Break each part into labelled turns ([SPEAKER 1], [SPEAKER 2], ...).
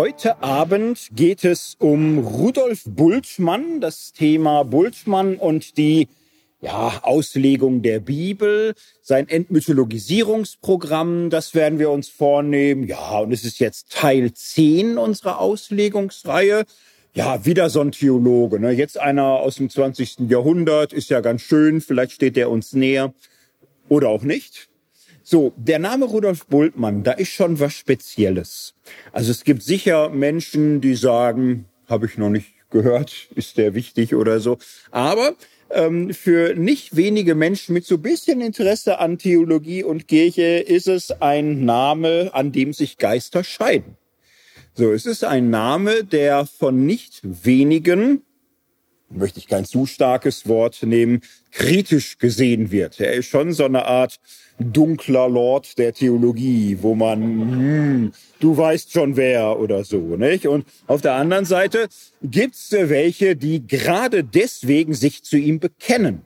[SPEAKER 1] Heute Abend geht es um Rudolf Bultmann, das Thema Bultmann und die ja, Auslegung der Bibel, sein Entmythologisierungsprogramm, das werden wir uns vornehmen. Ja, und es ist jetzt Teil 10 unserer Auslegungsreihe. Ja, wieder so ein Theologe. Ne? Jetzt einer aus dem 20. Jahrhundert, ist ja ganz schön, vielleicht steht der uns näher oder auch nicht. So, der Name Rudolf Bultmann, da ist schon was Spezielles. Also es gibt sicher Menschen, die sagen, habe ich noch nicht gehört, ist der wichtig oder so. Aber ähm, für nicht wenige Menschen mit so bisschen Interesse an Theologie und Kirche ist es ein Name, an dem sich Geister scheiden. So, es ist ein Name, der von nicht wenigen möchte ich kein zu starkes Wort nehmen, kritisch gesehen wird. Er ist schon so eine Art dunkler Lord der Theologie, wo man, hm, du weißt schon wer oder so, nicht? Und auf der anderen Seite gibt's welche, die gerade deswegen sich zu ihm bekennen.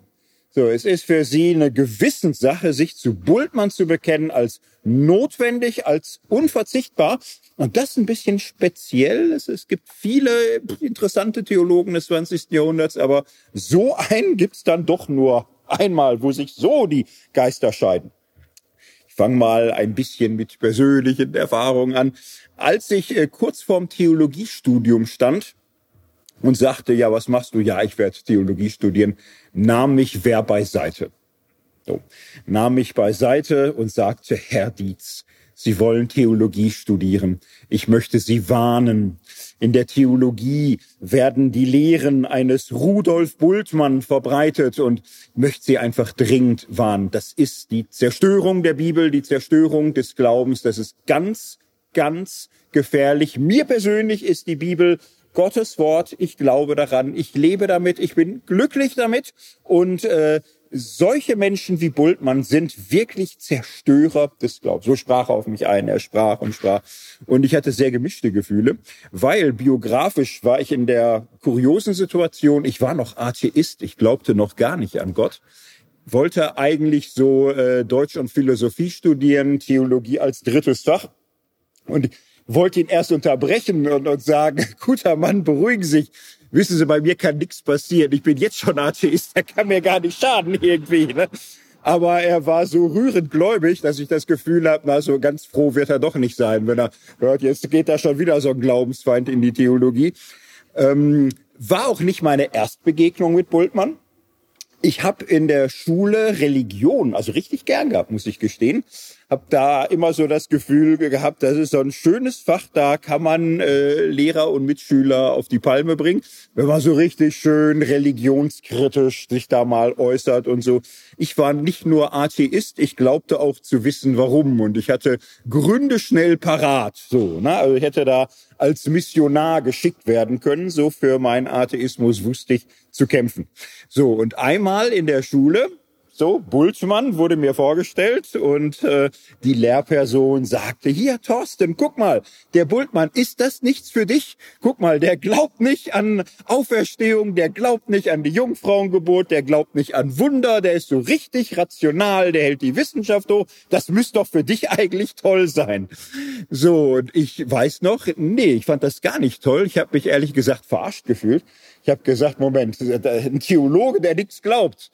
[SPEAKER 1] So, es ist für sie eine Gewissenssache, sich zu Bultmann zu bekennen als notwendig, als unverzichtbar. Und das ein bisschen speziell. Es, es gibt viele interessante Theologen des 20. Jahrhunderts, aber so einen gibt's dann doch nur einmal, wo sich so die Geister scheiden. Ich fange mal ein bisschen mit persönlichen Erfahrungen an. Als ich äh, kurz vorm Theologiestudium stand, und sagte, ja, was machst du? Ja, ich werde Theologie studieren, nahm mich wer beiseite. So, nahm mich beiseite und sagte, Herr Dietz, Sie wollen Theologie studieren. Ich möchte Sie warnen. In der Theologie werden die Lehren eines Rudolf Bultmann verbreitet und möchte Sie einfach dringend warnen. Das ist die Zerstörung der Bibel, die Zerstörung des Glaubens. Das ist ganz, ganz gefährlich. Mir persönlich ist die Bibel Gottes Wort, ich glaube daran, ich lebe damit, ich bin glücklich damit. Und äh, solche Menschen wie Bultmann sind wirklich Zerstörer des Glaubens. So sprach er auf mich ein, er sprach und sprach. Und ich hatte sehr gemischte Gefühle, weil biografisch war ich in der kuriosen Situation, ich war noch Atheist, ich glaubte noch gar nicht an Gott. Wollte eigentlich so äh, Deutsch und Philosophie studieren, Theologie als drittes Fach. Und wollte ihn erst unterbrechen und, und sagen, guter Mann, beruhigen Sie sich. Wissen Sie, bei mir kann nichts passieren. Ich bin jetzt schon Atheist, er kann mir gar nicht schaden irgendwie. Ne? Aber er war so rührend gläubig, dass ich das Gefühl habe, na, so ganz froh wird er doch nicht sein, wenn er hört, jetzt geht da schon wieder so ein Glaubensfeind in die Theologie. Ähm, war auch nicht meine Erstbegegnung mit Bultmann. Ich habe in der Schule Religion, also richtig gern gehabt, muss ich gestehen habe da immer so das Gefühl gehabt, das ist so ein schönes Fach, da kann man äh, Lehrer und Mitschüler auf die Palme bringen, wenn man so richtig schön religionskritisch sich da mal äußert und so. Ich war nicht nur Atheist, ich glaubte auch zu wissen, warum und ich hatte Gründe schnell parat. So, ne? Also ich hätte da als Missionar geschickt werden können. So für meinen Atheismus wusste ich zu kämpfen. So und einmal in der Schule so, Bultmann wurde mir vorgestellt und äh, die Lehrperson sagte, hier Thorsten, guck mal, der Bultmann, ist das nichts für dich? Guck mal, der glaubt nicht an Auferstehung, der glaubt nicht an die Jungfrauengeburt, der glaubt nicht an Wunder, der ist so richtig rational, der hält die Wissenschaft hoch. Das müsste doch für dich eigentlich toll sein. So, und ich weiß noch, nee, ich fand das gar nicht toll. Ich habe mich ehrlich gesagt verarscht gefühlt. Ich habe gesagt, Moment, ein Theologe, der nichts glaubt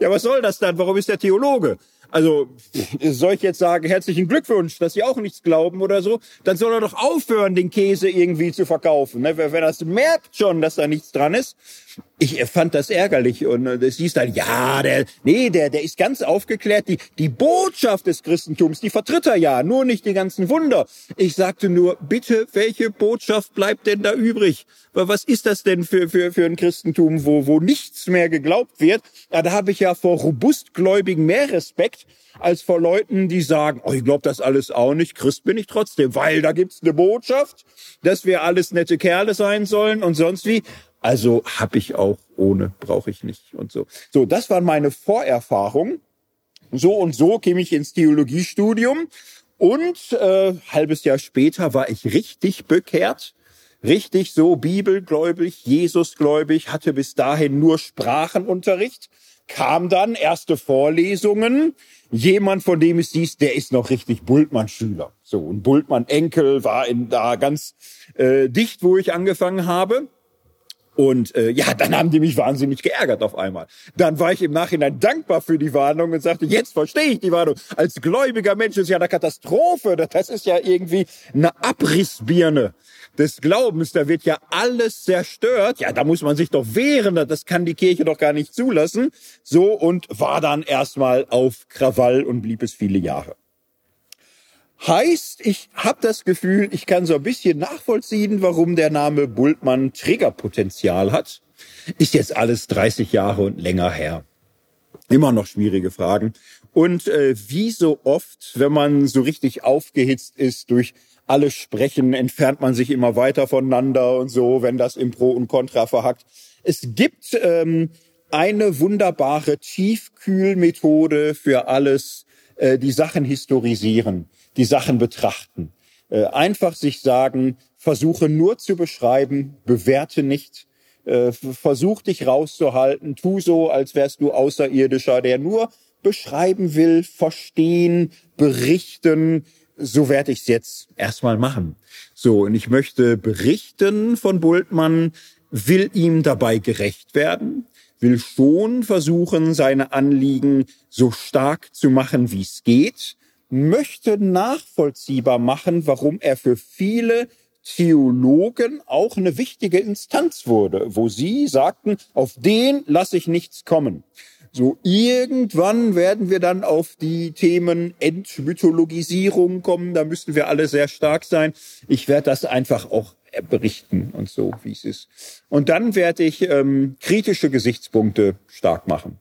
[SPEAKER 1] ja, was soll das dann? Warum ist der Theologe? Also soll ich jetzt sagen, herzlichen Glückwunsch, dass Sie auch nichts glauben oder so, dann soll er doch aufhören, den Käse irgendwie zu verkaufen. Ne? Wenn er das merkt schon, dass da nichts dran ist. Ich fand das ärgerlich und es äh, hieß dann, ja, der, nee, der, der ist ganz aufgeklärt. Die, die Botschaft des Christentums, die vertritt er ja, nur nicht die ganzen Wunder. Ich sagte nur, bitte, welche Botschaft bleibt denn da übrig? Was ist das denn für, für, für ein Christentum, wo, wo nichts mehr geglaubt wird? Ja, da habe ich ja vor Robustgläubigen mehr Respekt als vor Leuten, die sagen, oh, ich glaube das alles auch nicht, Christ bin ich trotzdem, weil da gibt's eine Botschaft, dass wir alles nette Kerle sein sollen und sonst wie. Also habe ich auch ohne, brauche ich nicht und so. So, das waren meine Vorerfahrungen. So und so käme ich ins Theologiestudium und äh, halbes Jahr später war ich richtig bekehrt richtig so bibelgläubig, Jesusgläubig, hatte bis dahin nur Sprachenunterricht kam dann erste Vorlesungen. Jemand, von dem es hieß, der ist noch richtig Bultmann-Schüler. So, und Bultmann-Enkel war in, da ganz äh, dicht, wo ich angefangen habe. Und äh, ja, dann haben die mich wahnsinnig geärgert auf einmal. Dann war ich im Nachhinein dankbar für die Warnung und sagte, jetzt verstehe ich die Warnung. Als gläubiger Mensch ist ja eine Katastrophe. Das ist ja irgendwie eine Abrissbirne des Glaubens. Da wird ja alles zerstört. Ja, da muss man sich doch wehren. Das kann die Kirche doch gar nicht zulassen. So und war dann erstmal auf Krawall und blieb es viele Jahre. Heißt, ich habe das Gefühl, ich kann so ein bisschen nachvollziehen, warum der Name Bultmann Triggerpotenzial hat. Ist jetzt alles 30 Jahre und länger her. Immer noch schwierige Fragen. Und äh, wie so oft, wenn man so richtig aufgehitzt ist durch alles Sprechen, entfernt man sich immer weiter voneinander und so, wenn das im Pro und Contra verhackt. Es gibt ähm, eine wunderbare Tiefkühlmethode für alles, äh, die Sachen historisieren die Sachen betrachten. Äh, einfach sich sagen, versuche nur zu beschreiben, bewerte nicht, äh, versuch dich rauszuhalten, tu so, als wärst du Außerirdischer, der nur beschreiben will, verstehen, berichten. So werde ich es jetzt erstmal machen. So, und ich möchte berichten von Bultmann, will ihm dabei gerecht werden, will schon versuchen, seine Anliegen so stark zu machen, wie es geht, möchte nachvollziehbar machen, warum er für viele Theologen auch eine wichtige Instanz wurde, wo sie sagten, auf den lasse ich nichts kommen. So irgendwann werden wir dann auf die Themen Entmythologisierung kommen, da müssten wir alle sehr stark sein. Ich werde das einfach auch berichten und so, wie es ist. Und dann werde ich ähm, kritische Gesichtspunkte stark machen.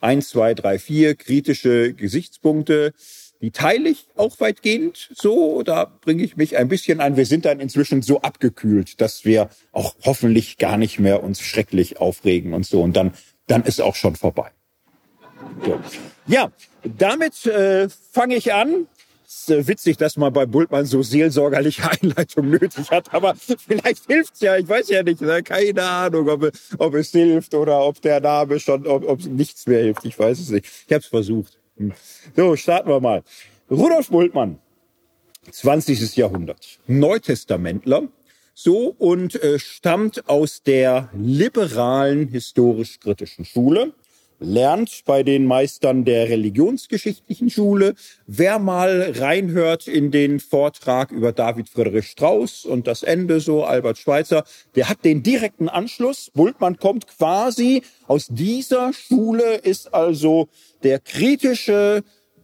[SPEAKER 1] Eins, zwei, drei, vier kritische Gesichtspunkte die teile ich auch weitgehend so. Da bringe ich mich ein bisschen ein. Wir sind dann inzwischen so abgekühlt, dass wir auch hoffentlich gar nicht mehr uns schrecklich aufregen und so. Und dann, dann ist auch schon vorbei. So. Ja, damit äh, fange ich an. Es ist äh, witzig, dass man bei Bultmann so seelsorgerliche Einleitung nötig hat, aber vielleicht hilft's ja, ich weiß ja nicht, ne? keine Ahnung, ob, ob es hilft oder ob der Name schon, ob, ob nichts mehr hilft, ich weiß es nicht. Ich habe es versucht. So, starten wir mal. Rudolf Bultmann, 20. Jahrhundert, Neutestamentler, so und äh, stammt aus der liberalen historisch-kritischen Schule, lernt bei den Meistern der religionsgeschichtlichen Schule. Wer mal reinhört in den Vortrag über David Friedrich Strauss und das Ende so, Albert Schweitzer, der hat den direkten Anschluss. Bultmann kommt quasi aus dieser Schule, ist also der kritische,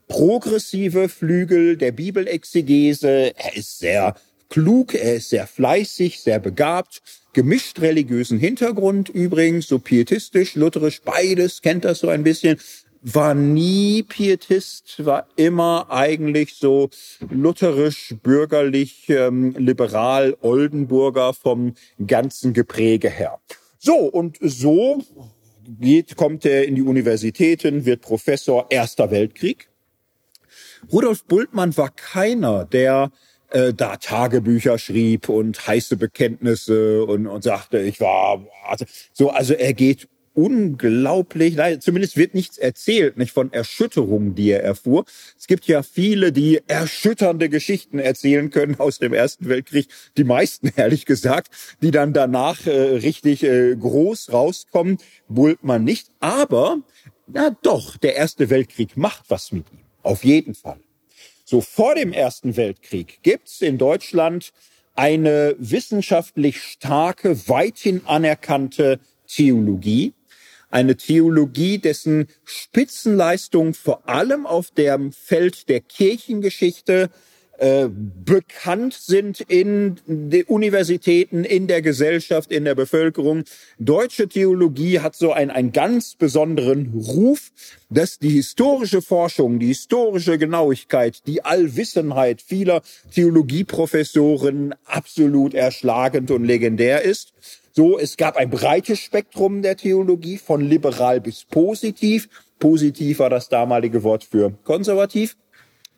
[SPEAKER 1] progressive Flügel der Bibelexegese. Er ist sehr klug, er ist sehr fleißig, sehr begabt, gemischt religiösen Hintergrund übrigens, so pietistisch, lutherisch, beides, kennt das so ein bisschen, war nie Pietist, war immer eigentlich so lutherisch, bürgerlich, ähm, liberal, Oldenburger vom ganzen Gepräge her. So, und so geht, kommt er in die Universitäten, wird Professor Erster Weltkrieg. Rudolf Bultmann war keiner, der äh, da Tagebücher schrieb und heiße Bekenntnisse und, und sagte, ich war also, so, also er geht unglaublich, nein, zumindest wird nichts erzählt, nicht von Erschütterungen, die er erfuhr. Es gibt ja viele, die erschütternde Geschichten erzählen können aus dem Ersten Weltkrieg, die meisten ehrlich gesagt, die dann danach äh, richtig äh, groß rauskommen, Bultmann nicht. Aber, na doch, der Erste Weltkrieg macht was mit ihm, auf jeden Fall. So vor dem Ersten Weltkrieg gibt's in Deutschland eine wissenschaftlich starke, weithin anerkannte Theologie, eine Theologie, dessen Spitzenleistung vor allem auf dem Feld der Kirchengeschichte äh, bekannt sind in den Universitäten, in der Gesellschaft, in der Bevölkerung. Deutsche Theologie hat so einen, einen ganz besonderen Ruf, dass die historische Forschung, die historische Genauigkeit, die Allwissenheit vieler Theologieprofessoren absolut erschlagend und legendär ist. So, es gab ein breites Spektrum der Theologie, von liberal bis positiv. Positiv war das damalige Wort für konservativ.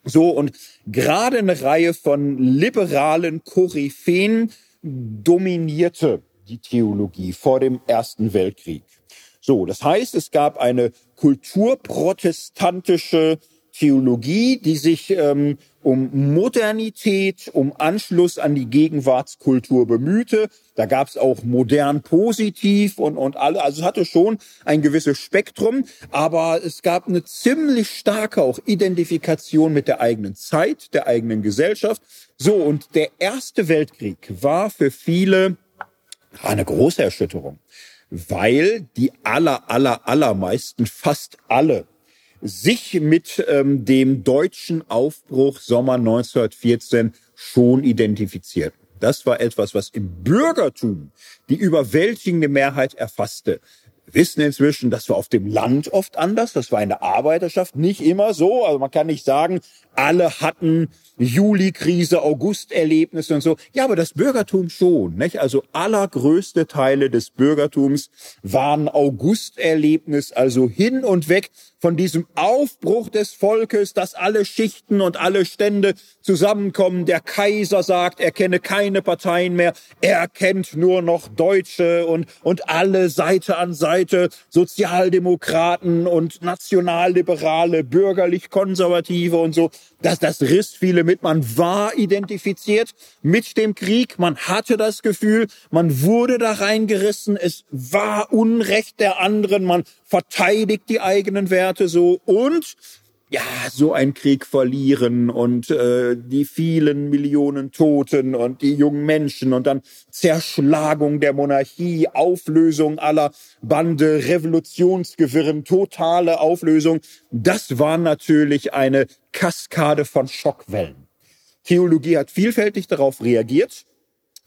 [SPEAKER 1] So, und gerade eine Reihe von liberalen Koryphäen dominierte die Theologie vor dem Ersten Weltkrieg. So, das heißt, es gab eine kulturprotestantische Theologie, die sich ähm, um Modernität, um Anschluss an die Gegenwartskultur bemühte. Da gab es auch modern positiv und, und alle. Also es hatte schon ein gewisses Spektrum, aber es gab eine ziemlich starke auch Identifikation mit der eigenen Zeit, der eigenen Gesellschaft. So, und der Erste Weltkrieg war für viele eine große Erschütterung, weil die aller, aller, allermeisten, fast alle sich mit ähm, dem deutschen Aufbruch Sommer 1914 schon identifizierten. Das war etwas, was im Bürgertum die überwältigende Mehrheit erfasste. Wir wissen inzwischen, das war auf dem Land oft anders, das war in der Arbeiterschaft nicht immer so. Also man kann nicht sagen, alle hatten Juli-Krise, August-Erlebnisse und so. Ja, aber das Bürgertum schon. Nicht? Also allergrößte Teile des Bürgertums waren August-Erlebnis, also hin und weg von diesem Aufbruch des Volkes, dass alle Schichten und alle Stände zusammenkommen. Der Kaiser sagt, er kenne keine Parteien mehr, er kennt nur noch Deutsche und, und alle Seite an Seite Sozialdemokraten und Nationalliberale, bürgerlich-konservative und so. Das, das riss viele mit. Man war identifiziert mit dem Krieg. Man hatte das Gefühl, man wurde da reingerissen. Es war Unrecht der anderen. Man verteidigt die eigenen Werte so und ja, so ein Krieg verlieren und äh, die vielen Millionen Toten und die jungen Menschen und dann Zerschlagung der Monarchie, Auflösung aller Bande, Revolutionsgewirren, totale Auflösung. Das war natürlich eine Kaskade von Schockwellen. Theologie hat vielfältig darauf reagiert.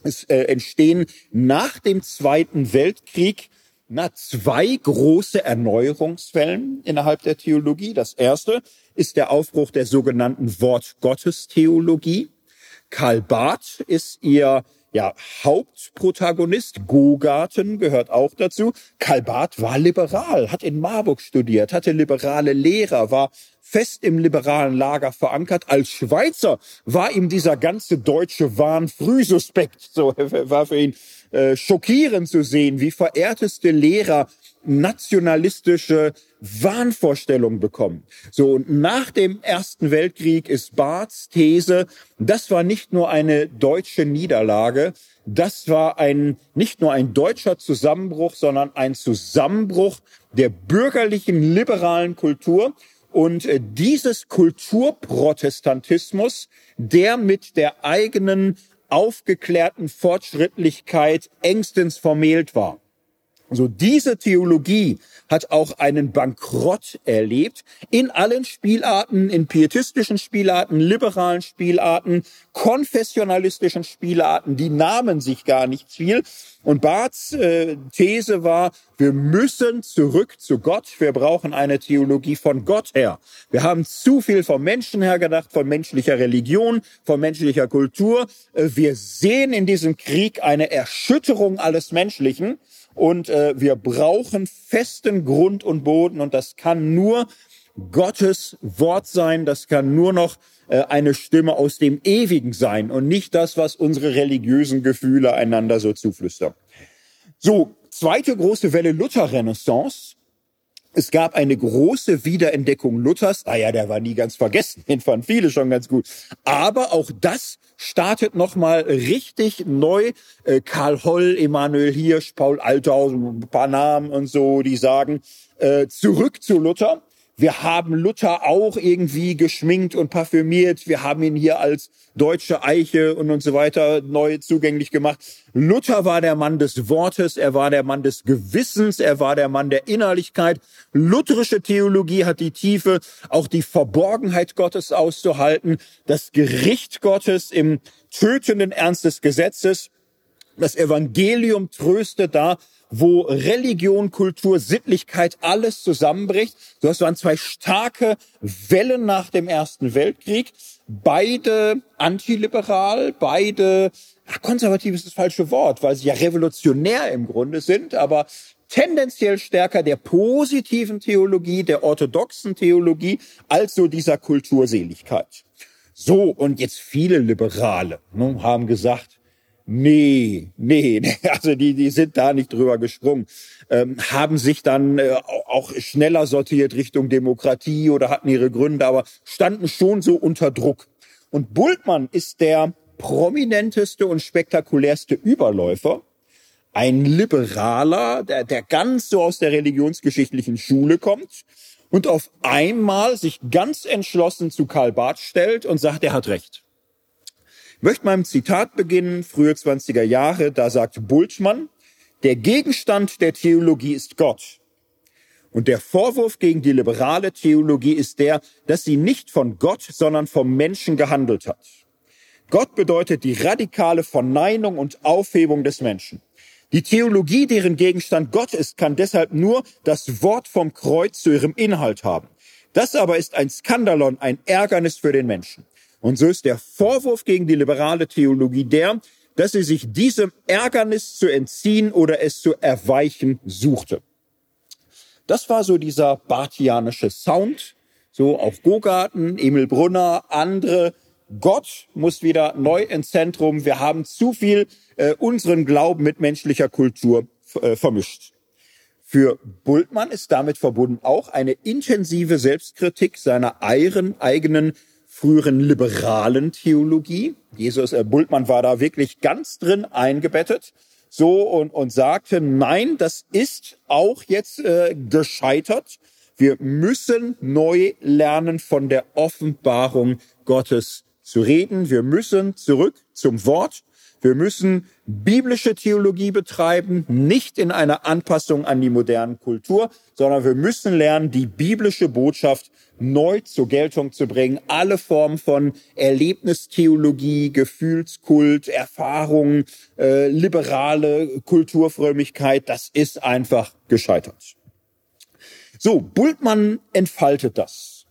[SPEAKER 1] Es äh, entstehen nach dem Zweiten Weltkrieg na, zwei große Erneuerungswellen innerhalb der Theologie. Das erste ist der Aufbruch der sogenannten Wort-Gottes-Theologie. Karl Barth ist ihr ja, Hauptprotagonist. Gogarten gehört auch dazu. Karl Barth war liberal, hat in Marburg studiert, hatte liberale Lehrer, war fest im liberalen Lager verankert. Als Schweizer war ihm dieser ganze deutsche Wahn früh suspekt. So war für ihn äh, schockierend zu sehen, wie verehrteste Lehrer nationalistische Wahnvorstellungen bekommen. So, und nach dem Ersten Weltkrieg ist Barths These, das war nicht nur eine deutsche Niederlage, das war ein, nicht nur ein deutscher Zusammenbruch, sondern ein Zusammenbruch der bürgerlichen liberalen Kultur. Und äh, dieses Kulturprotestantismus, der mit der eigenen aufgeklärten Fortschrittlichkeit engstens vermählt war. So diese Theologie hat auch einen Bankrott erlebt in allen Spielarten, in pietistischen Spielarten, liberalen Spielarten, konfessionalistischen Spielarten, die nahmen sich gar nicht viel. Und Barths äh, These war, wir müssen zurück zu Gott, wir brauchen eine Theologie von Gott her. Wir haben zu viel vom Menschen her gedacht, von menschlicher Religion, von menschlicher Kultur. Äh, wir sehen in diesem Krieg eine Erschütterung alles Menschlichen und äh, wir brauchen festen Grund und Boden und das kann nur Gottes Wort sein, das kann nur noch äh, eine Stimme aus dem Ewigen sein und nicht das, was unsere religiösen Gefühle einander so zuflüstern. So, zweite große Welle Luther-Renaissance es gab eine große Wiederentdeckung Luthers. Naja, der war nie ganz vergessen. Den fanden viele schon ganz gut. Aber auch das startet nochmal richtig neu. Äh, Karl Holl, Emanuel Hirsch, Paul Althaus, ein paar Namen und so, die sagen, äh, zurück zu Luther. Wir haben Luther auch irgendwie geschminkt und parfümiert. Wir haben ihn hier als deutsche Eiche und und so weiter neu zugänglich gemacht. Luther war der Mann des Wortes, er war der Mann des Gewissens, er war der Mann der Innerlichkeit. Lutherische Theologie hat die Tiefe, auch die Verborgenheit Gottes auszuhalten, das Gericht Gottes im tötenden Ernst des Gesetzes. Das Evangelium tröstet da, wo Religion, Kultur, Sittlichkeit alles zusammenbricht. Das waren zwei starke Wellen nach dem Ersten Weltkrieg. Beide antiliberal, beide ach, konservativ ist das falsche Wort, weil sie ja revolutionär im Grunde sind, aber tendenziell stärker der positiven Theologie, der orthodoxen Theologie, als so dieser Kulturseligkeit. So, und jetzt viele Liberale ne, haben gesagt, Nee, nee, also die, die sind da nicht drüber gesprungen, ähm, haben sich dann äh, auch schneller sortiert Richtung Demokratie oder hatten ihre Gründe, aber standen schon so unter Druck. Und Bultmann ist der prominenteste und spektakulärste Überläufer, ein Liberaler, der, der ganz so aus der religionsgeschichtlichen Schule kommt und auf einmal sich ganz entschlossen zu Karl Barth stellt und sagt, er hat recht. Ich möchte mal im Zitat beginnen, frühe 20er Jahre, da sagt Bultmann, der Gegenstand der Theologie ist Gott. Und der Vorwurf gegen die liberale Theologie ist der, dass sie nicht von Gott, sondern vom Menschen gehandelt hat. Gott bedeutet die radikale Verneinung und Aufhebung des Menschen. Die Theologie, deren Gegenstand Gott ist, kann deshalb nur das Wort vom Kreuz zu ihrem Inhalt haben. Das aber ist ein Skandalon, ein Ärgernis für den Menschen. Und so ist der Vorwurf gegen die liberale Theologie der, dass sie sich diesem Ärgernis zu entziehen oder es zu erweichen suchte. Das war so dieser bartianische Sound. So auch Gogarten, Emil Brunner, andere. Gott muss wieder neu ins Zentrum. Wir haben zu viel äh, unseren Glauben mit menschlicher Kultur äh, vermischt. Für Bultmann ist damit verbunden auch eine intensive Selbstkritik seiner eigenen früheren liberalen Theologie. Jesus äh, Bultmann war da wirklich ganz drin eingebettet so und, und sagte, nein, das ist auch jetzt äh, gescheitert. Wir müssen neu lernen von der Offenbarung Gottes zu reden. Wir müssen zurück zum Wort. Wir müssen biblische Theologie betreiben, nicht in einer Anpassung an die moderne Kultur, sondern wir müssen lernen, die biblische Botschaft neu zur Geltung zu bringen. Alle Formen von Erlebnistheologie, Gefühlskult, Erfahrung, äh, liberale Kulturfrömmigkeit, das ist einfach gescheitert. So, Bultmann entfaltet das.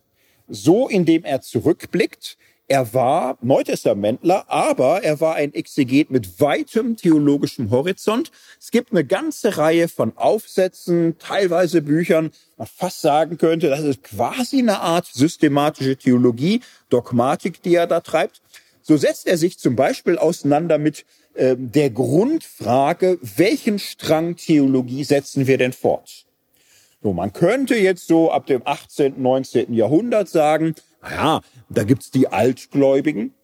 [SPEAKER 1] So, indem er zurückblickt, er war Neutestamentler, aber er war ein Exeget mit weitem theologischem Horizont. Es gibt eine ganze Reihe von Aufsätzen, teilweise Büchern, man fast sagen könnte, das ist quasi eine Art systematische Theologie, Dogmatik, die er da treibt. So setzt er sich zum Beispiel auseinander mit äh, der Grundfrage, welchen Strang Theologie setzen wir denn fort? So, man könnte jetzt so ab dem 18., 19. Jahrhundert sagen, naja, da gibt's die Altgläubigen,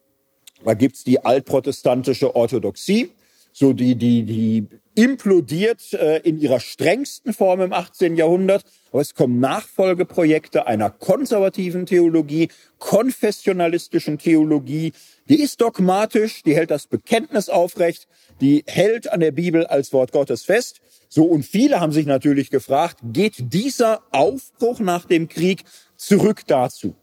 [SPEAKER 1] da gibt's die altprotestantische Orthodoxie, so die, die, die implodiert äh, in ihrer strengsten Form im 18. Jahrhundert. Aber es kommen Nachfolgeprojekte einer konservativen Theologie, konfessionalistischen Theologie. Die ist dogmatisch, die hält das Bekenntnis aufrecht, die hält an der Bibel als Wort Gottes fest. So, und viele haben sich natürlich gefragt, geht dieser Aufbruch nach dem Krieg zurück dazu?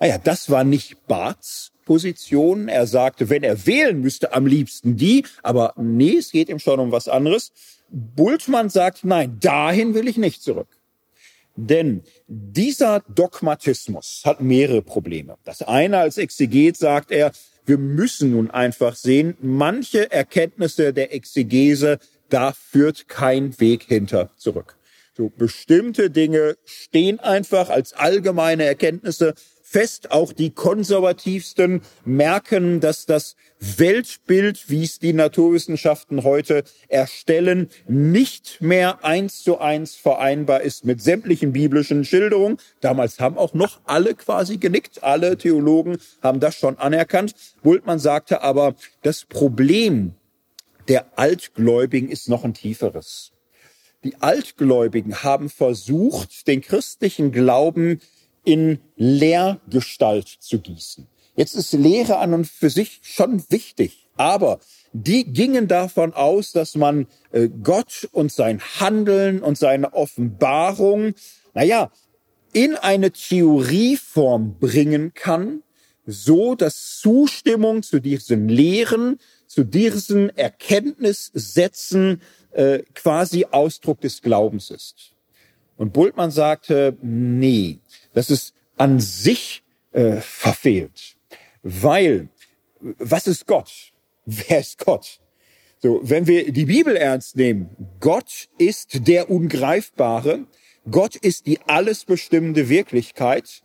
[SPEAKER 1] Naja, ah das war nicht Barths Position. Er sagte, wenn er wählen müsste, am liebsten die. Aber nee, es geht ihm schon um was anderes. Bultmann sagt, nein, dahin will ich nicht zurück. Denn dieser Dogmatismus hat mehrere Probleme. Das eine als Exeget sagt er, wir müssen nun einfach sehen, manche Erkenntnisse der Exegese, da führt kein Weg hinter zurück. So bestimmte Dinge stehen einfach als allgemeine Erkenntnisse fest. Auch die Konservativsten merken, dass das Weltbild, wie es die Naturwissenschaften heute erstellen, nicht mehr eins zu eins vereinbar ist mit sämtlichen biblischen Schilderungen. Damals haben auch noch alle quasi genickt. Alle Theologen haben das schon anerkannt. Bultmann sagte aber, das Problem der Altgläubigen ist noch ein tieferes. Die Altgläubigen haben versucht, den christlichen Glauben in Lehrgestalt zu gießen. Jetzt ist Lehre an und für sich schon wichtig, aber die gingen davon aus, dass man äh, Gott und sein Handeln und seine Offenbarung, naja, in eine Theorieform bringen kann, so dass Zustimmung zu diesen Lehren, zu diesen Erkenntnissätzen äh, quasi Ausdruck des Glaubens ist. Und Bultmann sagte, nee, das ist an sich äh, verfehlt. Weil, was ist Gott? Wer ist Gott? So, wenn wir die Bibel ernst nehmen, Gott ist der Ungreifbare, Gott ist die alles bestimmende Wirklichkeit,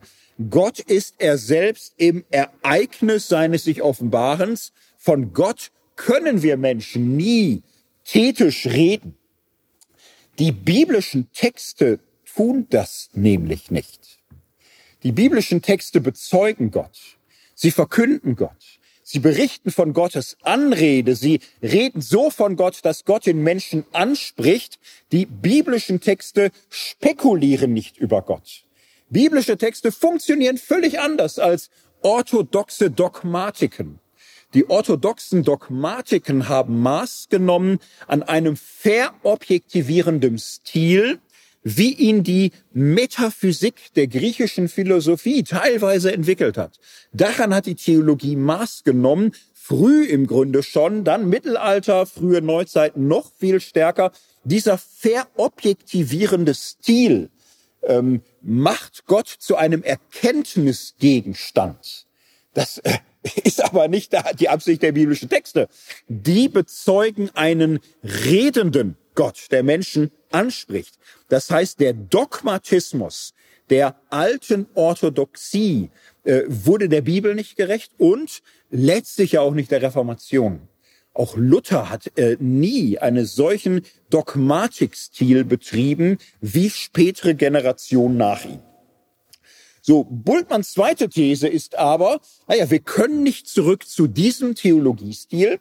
[SPEAKER 1] Gott ist er selbst im Ereignis seines sich Offenbarens, von Gott können wir Menschen nie thetisch reden. Die biblischen Texte tun das nämlich nicht. Die biblischen Texte bezeugen Gott. Sie verkünden Gott. Sie berichten von Gottes Anrede. Sie reden so von Gott, dass Gott den Menschen anspricht. Die biblischen Texte spekulieren nicht über Gott. Biblische Texte funktionieren völlig anders als orthodoxe Dogmatiken. Die orthodoxen Dogmatiken haben Maß genommen an einem verobjektivierenden Stil, wie ihn die Metaphysik der griechischen Philosophie teilweise entwickelt hat. Daran hat die Theologie Maß genommen, früh im Grunde schon, dann Mittelalter, frühe Neuzeit noch viel stärker. Dieser verobjektivierende Stil ähm, macht Gott zu einem Erkenntnisgegenstand. Das äh, ist aber nicht die Absicht der biblischen Texte. Die bezeugen einen redenden Gott, der Menschen anspricht. Das heißt, der Dogmatismus der alten Orthodoxie äh, wurde der Bibel nicht gerecht und letztlich ja auch nicht der Reformation. Auch Luther hat äh, nie einen solchen Dogmatikstil betrieben wie spätere Generationen nach ihm. So, Bultmanns zweite These ist aber, naja, wir können nicht zurück zu diesem Theologiestil.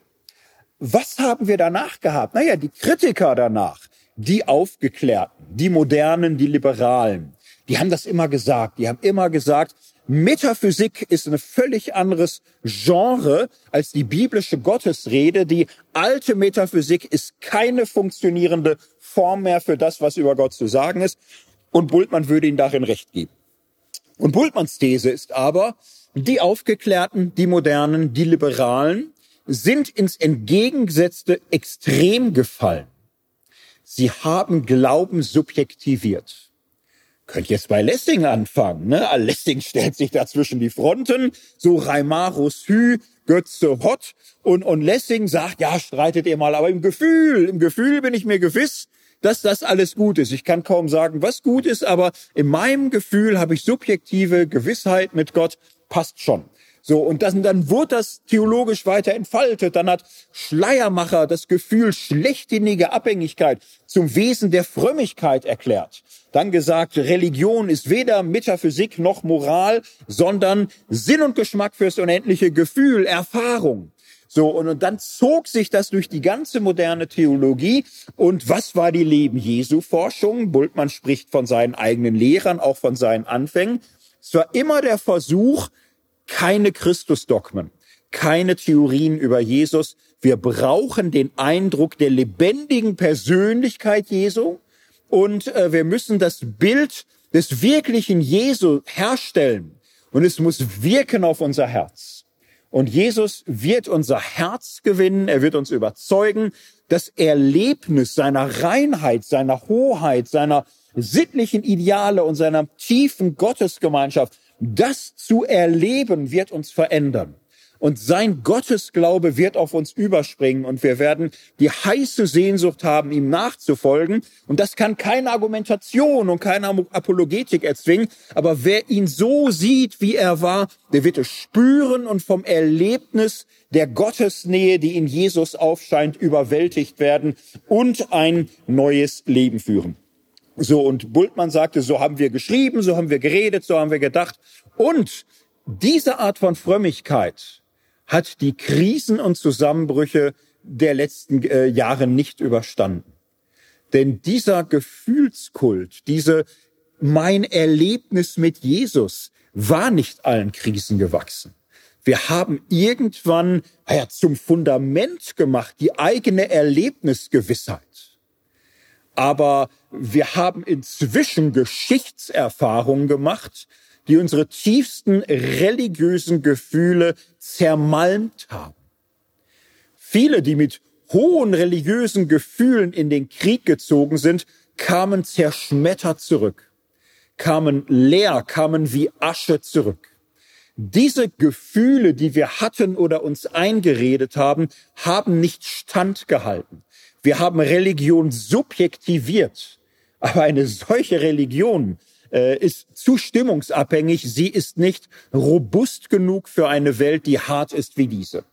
[SPEAKER 1] Was haben wir danach gehabt? Naja, die Kritiker danach, die Aufgeklärten, die Modernen, die Liberalen, die haben das immer gesagt. Die haben immer gesagt, Metaphysik ist ein völlig anderes Genre als die biblische Gottesrede. Die alte Metaphysik ist keine funktionierende Form mehr für das, was über Gott zu sagen ist. Und Bultmann würde ihnen darin recht geben. Und Bultmanns These ist aber, die Aufgeklärten, die Modernen, die Liberalen sind ins entgegengesetzte Extrem gefallen. Sie haben Glauben subjektiviert. Könnt jetzt bei Lessing anfangen. Ne? Lessing stellt sich da zwischen die Fronten, so Reimarus Hü, Götze Hott und, und Lessing sagt, ja, streitet ihr mal, aber im Gefühl, im Gefühl bin ich mir gewiss, dass das alles gut ist. Ich kann kaum sagen, was gut ist, aber in meinem Gefühl habe ich subjektive Gewissheit mit Gott, passt schon. So, und dann, dann wurde das theologisch weiter entfaltet. Dann hat Schleiermacher das Gefühl schlechtinnige Abhängigkeit zum Wesen der Frömmigkeit erklärt. Dann gesagt, Religion ist weder Metaphysik noch Moral, sondern Sinn und Geschmack fürs unendliche Gefühl, Erfahrung. So, und, und dann zog sich das durch die ganze moderne Theologie. Und was war die Leben Jesu Forschung? Bultmann spricht von seinen eigenen Lehrern, auch von seinen Anfängen. Es war immer der Versuch, keine Christusdogmen, keine Theorien über Jesus. Wir brauchen den Eindruck der lebendigen Persönlichkeit Jesu und äh, wir müssen das Bild des wirklichen Jesu herstellen und es muss wirken auf unser Herz. Und Jesus wird unser Herz gewinnen, er wird uns überzeugen. Das Erlebnis seiner Reinheit, seiner Hoheit, seiner sittlichen Ideale und seiner tiefen Gottesgemeinschaft, das zu erleben, wird uns verändern und sein Gottesglaube wird auf uns überspringen und wir werden die heiße Sehnsucht haben, ihm nachzufolgen. Und das kann keine Argumentation und keine Apologetik erzwingen. Aber wer ihn so sieht, wie er war, der wird es spüren und vom Erlebnis der Gottesnähe, die in Jesus aufscheint, überwältigt werden und ein neues Leben führen. So, und Bultmann sagte, so haben wir geschrieben, so haben wir geredet, so haben wir gedacht. Und diese Art von Frömmigkeit, hat die Krisen und Zusammenbrüche der letzten äh, Jahre nicht überstanden. Denn dieser Gefühlskult, diese mein Erlebnis mit Jesus war nicht allen Krisen gewachsen. Wir haben irgendwann ja, zum Fundament gemacht die eigene Erlebnisgewissheit. Aber wir haben inzwischen Geschichtserfahrungen gemacht, die unsere tiefsten religiösen Gefühle zermalmt haben. Viele, die mit hohen religiösen Gefühlen in den Krieg gezogen sind, kamen zerschmettert zurück, kamen leer, kamen wie Asche zurück. Diese Gefühle, die wir hatten oder uns eingeredet haben, haben nicht standgehalten. Wir haben Religion subjektiviert. Aber eine solche Religion äh, ist zu stimmungsabhängig. Sie ist nicht robust genug für eine Welt, die hart ist wie diese.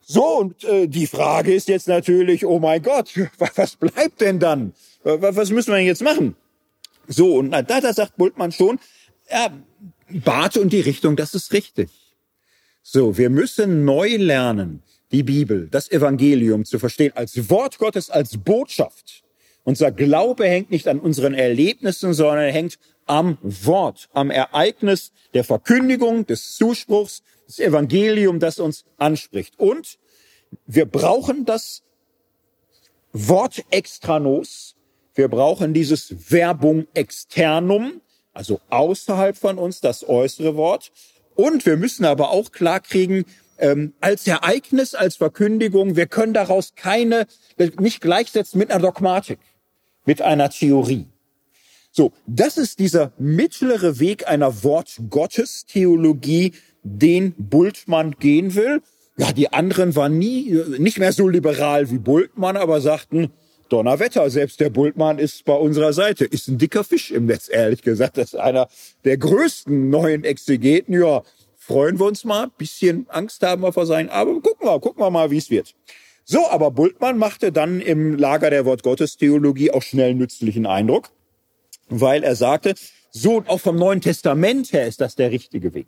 [SPEAKER 1] So, und äh, die Frage ist jetzt natürlich, oh mein Gott, was bleibt denn dann? Was müssen wir denn jetzt machen? So, und da, da sagt Bultmann schon, ja, Bart und die Richtung, das ist richtig. So, wir müssen neu lernen, die Bibel, das Evangelium zu verstehen als Wort Gottes, als Botschaft. Unser Glaube hängt nicht an unseren Erlebnissen, sondern hängt am Wort, am Ereignis der Verkündigung, des Zuspruchs, das Evangelium, das uns anspricht. Und wir brauchen das Wort extranos. Wir brauchen dieses Verbum externum, also außerhalb von uns, das äußere Wort. Und wir müssen aber auch klarkriegen, ähm, als Ereignis, als Verkündigung, wir können daraus keine, nicht gleichsetzen mit einer Dogmatik, mit einer Theorie. So, das ist dieser mittlere Weg einer Wort-Gottes-Theologie, den Bultmann gehen will. Ja, die anderen waren nie, nicht mehr so liberal wie Bultmann, aber sagten, Donnerwetter, selbst der Bultmann ist bei unserer Seite. Ist ein dicker Fisch im Netz, ehrlich gesagt. Das ist einer der größten neuen Exegeten. Ja, freuen wir uns mal. Bisschen Angst haben wir vor sein, aber gucken wir, gucken wir mal, wie es wird. So, aber Bultmann machte dann im Lager der Wortgottestheologie auch schnell nützlichen Eindruck, weil er sagte, so, auch vom Neuen Testament her ist das der richtige Weg.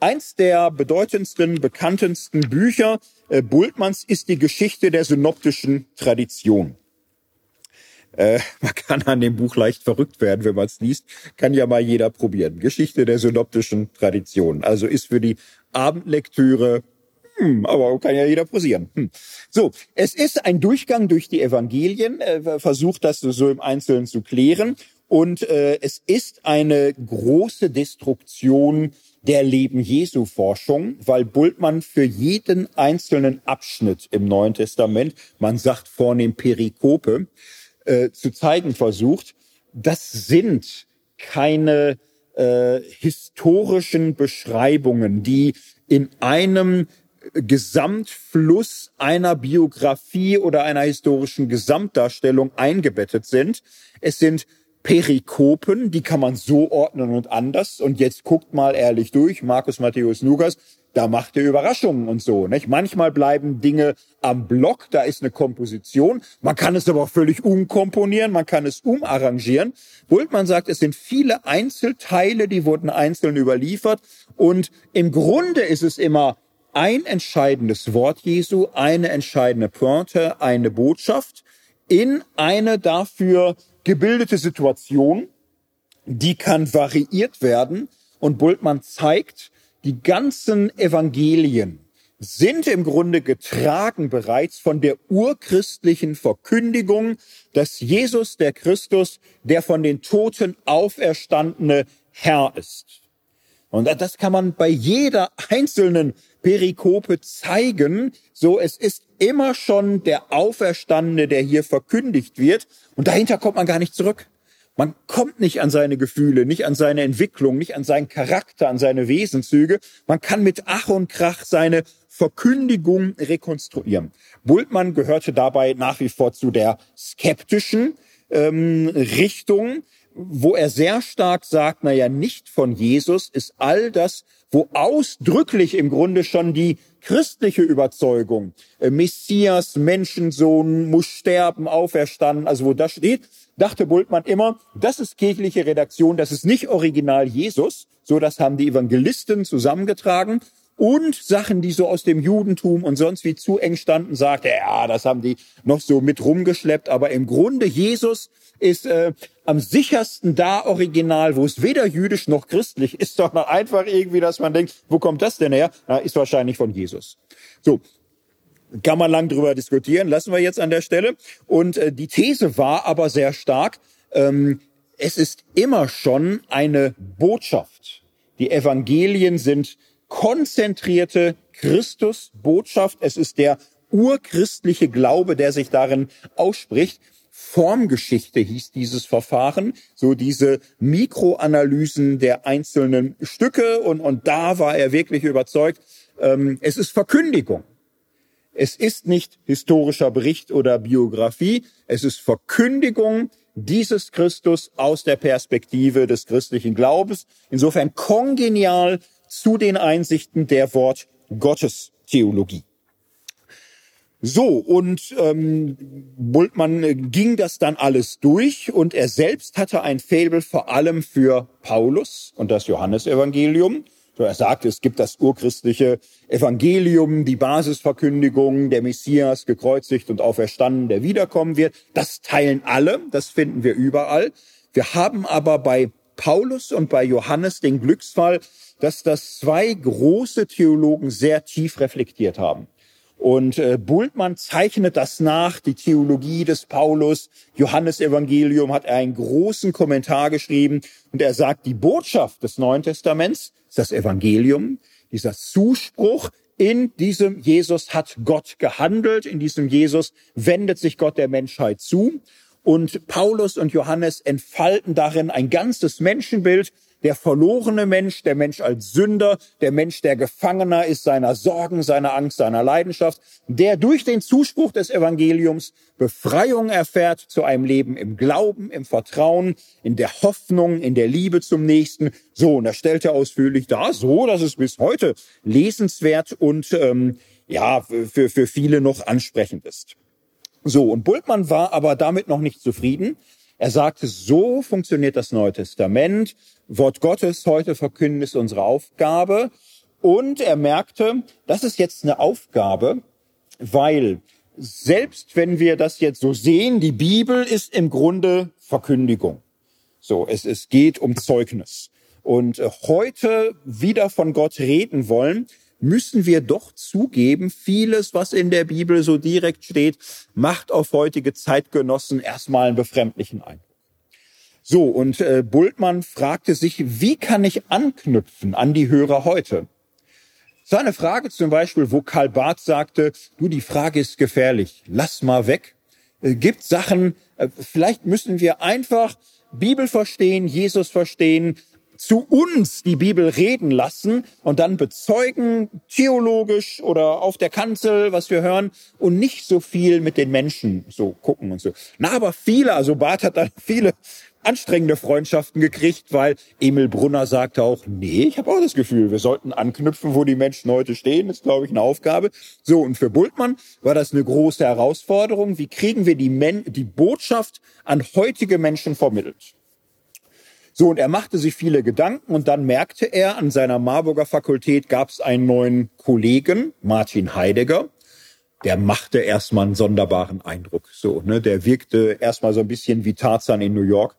[SPEAKER 1] Eins der bedeutendsten, bekanntesten Bücher äh, Bultmanns ist die Geschichte der synoptischen Tradition. Äh, man kann an dem Buch leicht verrückt werden, wenn man es liest. Kann ja mal jeder probieren. Geschichte der synoptischen Tradition. Also ist für die Abendlektüre, hm, aber kann ja jeder posieren. Hm. So, es ist ein Durchgang durch die Evangelien, äh, versucht das so im Einzelnen zu klären. Und äh, es ist eine große Destruktion der Leben Jesu Forschung, weil Bultmann für jeden einzelnen Abschnitt im Neuen Testament, man sagt vornehm Perikope, äh, zu zeigen versucht, das sind keine äh, historischen Beschreibungen, die in einem Gesamtfluss einer Biografie oder einer historischen Gesamtdarstellung eingebettet sind. Es sind Perikopen, die kann man so ordnen und anders. Und jetzt guckt mal ehrlich durch, Markus Matthäus Lukas, da macht er Überraschungen und so. Nicht? Manchmal bleiben Dinge am Block, da ist eine Komposition. Man kann es aber auch völlig umkomponieren, man kann es umarrangieren. Bultmann sagt, es sind viele Einzelteile, die wurden einzeln überliefert. Und im Grunde ist es immer ein entscheidendes Wort Jesu, eine entscheidende Pointe, eine Botschaft in eine dafür gebildete Situation, die kann variiert werden. Und Bultmann zeigt, die ganzen Evangelien sind im Grunde getragen bereits von der urchristlichen Verkündigung, dass Jesus der Christus, der von den Toten auferstandene Herr ist. Und das kann man bei jeder einzelnen Perikope zeigen. So, es ist immer schon der Auferstandene, der hier verkündigt wird. Und dahinter kommt man gar nicht zurück. Man kommt nicht an seine Gefühle, nicht an seine Entwicklung, nicht an seinen Charakter, an seine Wesenszüge. Man kann mit Ach und Krach seine Verkündigung rekonstruieren. Bultmann gehörte dabei nach wie vor zu der skeptischen ähm, Richtung, wo er sehr stark sagt, na ja, nicht von Jesus ist all das, wo ausdrücklich im Grunde schon die christliche Überzeugung, äh, Messias, Menschensohn, muss sterben, auferstanden, also wo das steht, dachte Bultmann immer, das ist kirchliche Redaktion, das ist nicht original Jesus, so das haben die Evangelisten zusammengetragen und Sachen, die so aus dem Judentum und sonst wie zu eng standen, sagte, ja, das haben die noch so mit rumgeschleppt, aber im Grunde Jesus ist äh, am sichersten da original, wo es weder jüdisch noch christlich ist, sondern einfach irgendwie, dass man denkt, wo kommt das denn her? Na, ist wahrscheinlich von Jesus. So, kann man lang drüber diskutieren, lassen wir jetzt an der Stelle. Und äh, die These war aber sehr stark, ähm, es ist immer schon eine Botschaft. Die Evangelien sind konzentrierte Christusbotschaft. Es ist der urchristliche Glaube, der sich darin ausspricht. Formgeschichte hieß dieses Verfahren, so diese Mikroanalysen der einzelnen Stücke und, und da war er wirklich überzeugt, ähm, es ist Verkündigung. Es ist nicht historischer Bericht oder Biografie, es ist Verkündigung dieses Christus aus der Perspektive des christlichen Glaubens. Insofern kongenial zu den Einsichten der Wort Gottes Theologie. So, und ähm, Bultmann ging das dann alles durch und er selbst hatte ein Faible vor allem für Paulus und das Johannesevangelium. So, er sagte, es gibt das urchristliche Evangelium, die Basisverkündigung, der Messias gekreuzigt und auferstanden, der wiederkommen wird. Das teilen alle, das finden wir überall. Wir haben aber bei Paulus und bei Johannes den Glücksfall, dass das zwei große Theologen sehr tief reflektiert haben. Und äh, Bultmann zeichnet das nach, die Theologie des Paulus. Johannes Evangelium hat er einen großen Kommentar geschrieben und er sagt, die Botschaft des Neuen Testaments ist das Evangelium, dieser Zuspruch, in diesem Jesus hat Gott gehandelt, in diesem Jesus wendet sich Gott der Menschheit zu. Und Paulus und Johannes entfalten darin ein ganzes Menschenbild, der verlorene Mensch, der Mensch als Sünder, der Mensch, der Gefangener ist seiner Sorgen, seiner Angst, seiner Leidenschaft, der durch den Zuspruch des Evangeliums Befreiung erfährt zu einem Leben im Glauben, im Vertrauen, in der Hoffnung, in der Liebe zum Nächsten. So, und das stellt er ausführlich dar, so, dass es bis heute lesenswert und ähm, ja, für, für viele noch ansprechend ist. So, und Bultmann war aber damit noch nicht zufrieden. Er sagte, so funktioniert das Neue Testament. Wort Gottes heute verkünden ist unsere Aufgabe. Und er merkte, das ist jetzt eine Aufgabe, weil selbst wenn wir das jetzt so sehen, die Bibel ist im Grunde Verkündigung. So, es, es geht um Zeugnis. Und äh, heute wieder von Gott reden wollen, müssen wir doch zugeben, vieles, was in der Bibel so direkt steht, macht auf heutige Zeitgenossen erstmal einen befremdlichen Eindruck. So, und äh, Bultmann fragte sich, wie kann ich anknüpfen an die Hörer heute? So eine Frage zum Beispiel, wo Karl Barth sagte, du, die Frage ist gefährlich, lass mal weg. Äh, gibt Sachen, äh, vielleicht müssen wir einfach Bibel verstehen, Jesus verstehen, zu uns die Bibel reden lassen und dann bezeugen, theologisch oder auf der Kanzel, was wir hören, und nicht so viel mit den Menschen so gucken und so. Na, aber viele, also Barth hat dann viele anstrengende Freundschaften gekriegt, weil Emil Brunner sagte auch, nee, ich habe auch das Gefühl, wir sollten anknüpfen, wo die Menschen heute stehen, ist, glaube ich, eine Aufgabe. So, und für Bultmann war das eine große Herausforderung. Wie kriegen wir die, Men die Botschaft an heutige Menschen vermittelt? So, und er machte sich viele Gedanken und dann merkte er, an seiner Marburger Fakultät gab es einen neuen Kollegen, Martin Heidegger. Der machte erstmal einen sonderbaren Eindruck. So, ne, der wirkte erstmal so ein bisschen wie Tarzan in New York.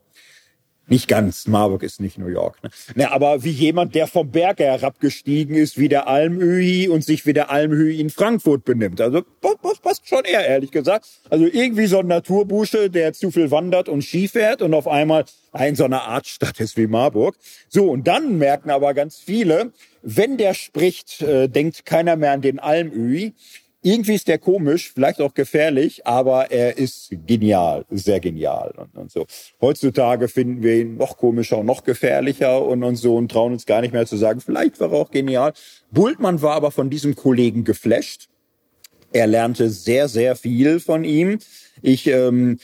[SPEAKER 1] Nicht ganz, Marburg ist nicht New York. Ne? Ne, aber wie jemand, der vom Berg herabgestiegen ist, wie der Almöhi und sich wie der Almöhi in Frankfurt benimmt. Also das passt schon eher, ehrlich gesagt. Also irgendwie so ein Naturbusche, der zu viel wandert und Ski fährt und auf einmal in so einer Art Stadt ist wie Marburg. So, und dann merken aber ganz viele, wenn der spricht, äh, denkt keiner mehr an den Almöhi. Irgendwie ist der komisch, vielleicht auch gefährlich, aber er ist genial, sehr genial und, und so. Heutzutage finden wir ihn noch komischer und noch gefährlicher und, und so und trauen uns gar nicht mehr zu sagen, vielleicht war er auch genial. Bultmann war aber von diesem Kollegen geflasht. Er lernte sehr, sehr viel von ihm. Ich ähm,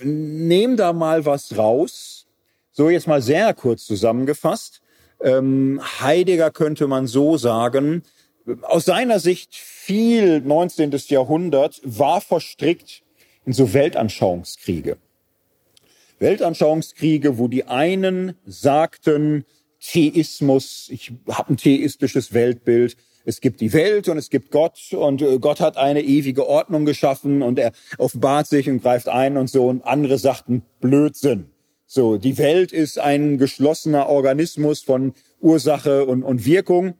[SPEAKER 1] nehme da mal was raus. So jetzt mal sehr kurz zusammengefasst. Ähm, Heidegger könnte man so sagen, aus seiner Sicht viel 19. Jahrhundert war verstrickt in so Weltanschauungskriege. Weltanschauungskriege, wo die einen sagten, Theismus, ich habe ein theistisches Weltbild, es gibt die Welt und es gibt Gott und äh, Gott hat eine ewige Ordnung geschaffen und er offenbart sich und greift ein und so und andere sagten Blödsinn. So, die Welt ist ein geschlossener Organismus von Ursache und, und Wirkung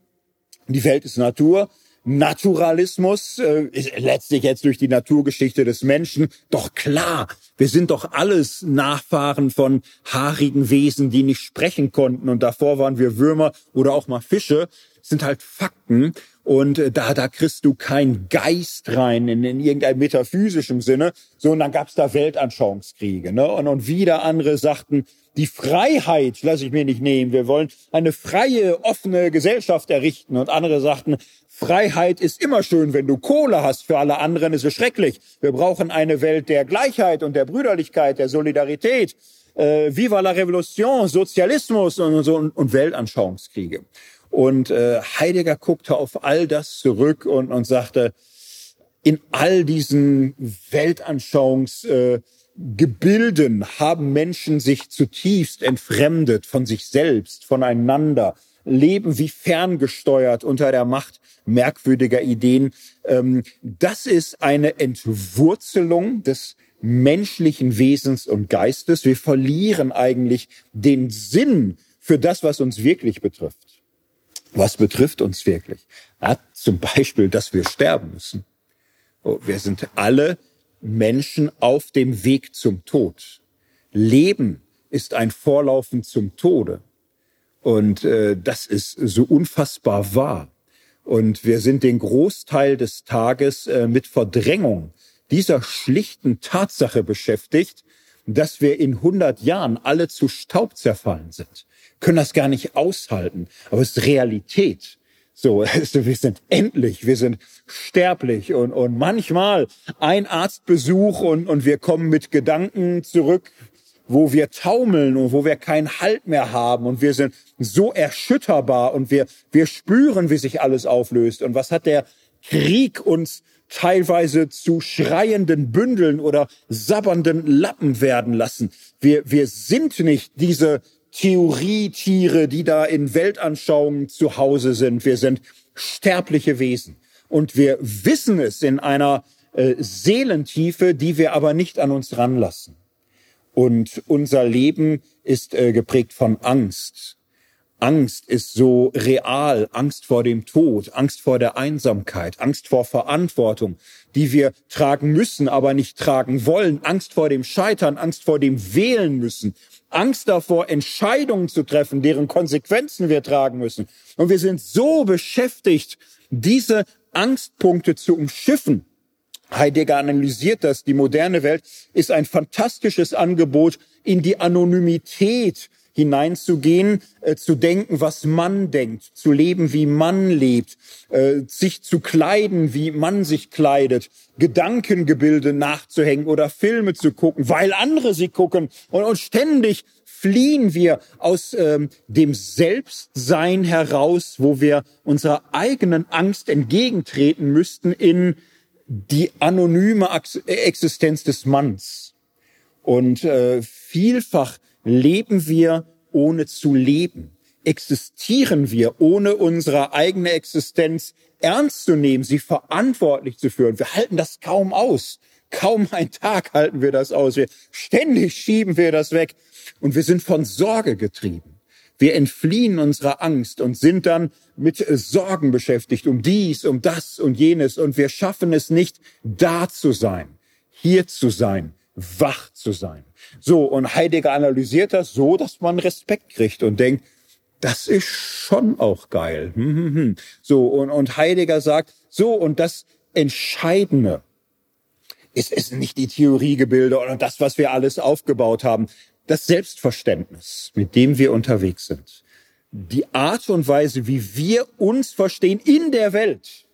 [SPEAKER 1] die Welt ist Natur. Naturalismus äh, ist letztlich jetzt durch die Naturgeschichte des Menschen. Doch klar, wir sind doch alles Nachfahren von haarigen Wesen, die nicht sprechen konnten. Und davor waren wir Würmer oder auch mal Fische. Das sind halt Fakten. Und äh, da, da kriegst du keinen Geist rein in, in irgendeinem metaphysischen Sinne. So, und dann gab's da Weltanschauungskriege. Ne? Und, und wieder andere sagten, die Freiheit lasse ich mir nicht nehmen. Wir wollen eine freie, offene Gesellschaft errichten. Und andere sagten, Freiheit ist immer schön, wenn du Kohle hast. Für alle anderen ist es schrecklich. Wir brauchen eine Welt der Gleichheit und der Brüderlichkeit, der Solidarität. Äh, Viva la Revolution, Sozialismus und, so, und, und Weltanschauungskriege. Und äh, Heidegger guckte auf all das zurück und, und sagte, in all diesen Weltanschauungsgebilden äh, haben Menschen sich zutiefst entfremdet von sich selbst, voneinander, leben wie ferngesteuert unter der Macht merkwürdiger Ideen. Ähm, das ist eine Entwurzelung des menschlichen Wesens und Geistes. Wir verlieren eigentlich den Sinn für das, was uns wirklich betrifft. Was betrifft uns wirklich? Ja, zum Beispiel, dass wir sterben müssen. Oh, wir sind alle Menschen auf dem Weg zum Tod. Leben ist ein Vorlaufen zum Tode. Und äh, das ist so unfassbar wahr. Und wir sind den Großteil des Tages äh, mit Verdrängung dieser schlichten Tatsache beschäftigt, dass wir in 100 Jahren alle zu Staub zerfallen sind. Können das gar nicht aushalten. Aber es ist Realität. So, also wir sind endlich, wir sind sterblich und, und manchmal ein Arztbesuch und, und wir kommen mit Gedanken zurück, wo wir taumeln und wo wir keinen Halt mehr haben und wir sind so erschütterbar und wir, wir spüren, wie sich alles auflöst. Und was hat der Krieg uns teilweise zu schreienden Bündeln oder sabbernden Lappen werden lassen? Wir, wir sind nicht diese Theorietiere, die da in Weltanschauungen zu Hause sind. Wir sind sterbliche Wesen. Und wir wissen es in einer äh, Seelentiefe, die wir aber nicht an uns ranlassen. Und unser Leben ist äh, geprägt von Angst. Angst ist so real, Angst vor dem Tod, Angst vor der Einsamkeit, Angst vor Verantwortung, die wir tragen müssen, aber nicht tragen wollen, Angst vor dem Scheitern, Angst vor dem Wählen müssen, Angst davor, Entscheidungen zu treffen, deren Konsequenzen wir tragen müssen. Und wir sind so beschäftigt, diese Angstpunkte zu umschiffen, Heidegger analysiert das. Die moderne Welt ist ein fantastisches Angebot, in die Anonymität hineinzugehen, äh, zu denken, was man denkt, zu leben, wie man lebt, äh, sich zu kleiden, wie man sich kleidet, Gedankengebilde nachzuhängen oder Filme zu gucken, weil andere sie gucken und, und ständig fliehen wir aus ähm, dem Selbstsein heraus, wo wir unserer eigenen Angst entgegentreten müssten in die anonyme Existenz des Manns. Und äh, vielfach leben wir ohne zu leben. Existieren wir ohne unsere eigene Existenz ernst zu nehmen, sie verantwortlich zu führen. Wir halten das kaum aus. Kaum ein Tag halten wir das aus. Wir, ständig schieben wir das weg. Und wir sind von Sorge getrieben. Wir entfliehen unserer Angst und sind dann mit Sorgen beschäftigt, um dies, um das und jenes. Und wir schaffen es nicht, da zu sein, hier zu sein, wach zu sein. So, und Heidegger analysiert das so, dass man Respekt kriegt und denkt, das ist schon auch geil. Hm, hm, hm. So, und, und Heidegger sagt, so, und das Entscheidende ist, ist nicht die Theoriegebilde oder das, was wir alles aufgebaut haben das Selbstverständnis, mit dem wir unterwegs sind, die Art und Weise, wie wir uns verstehen in der Welt.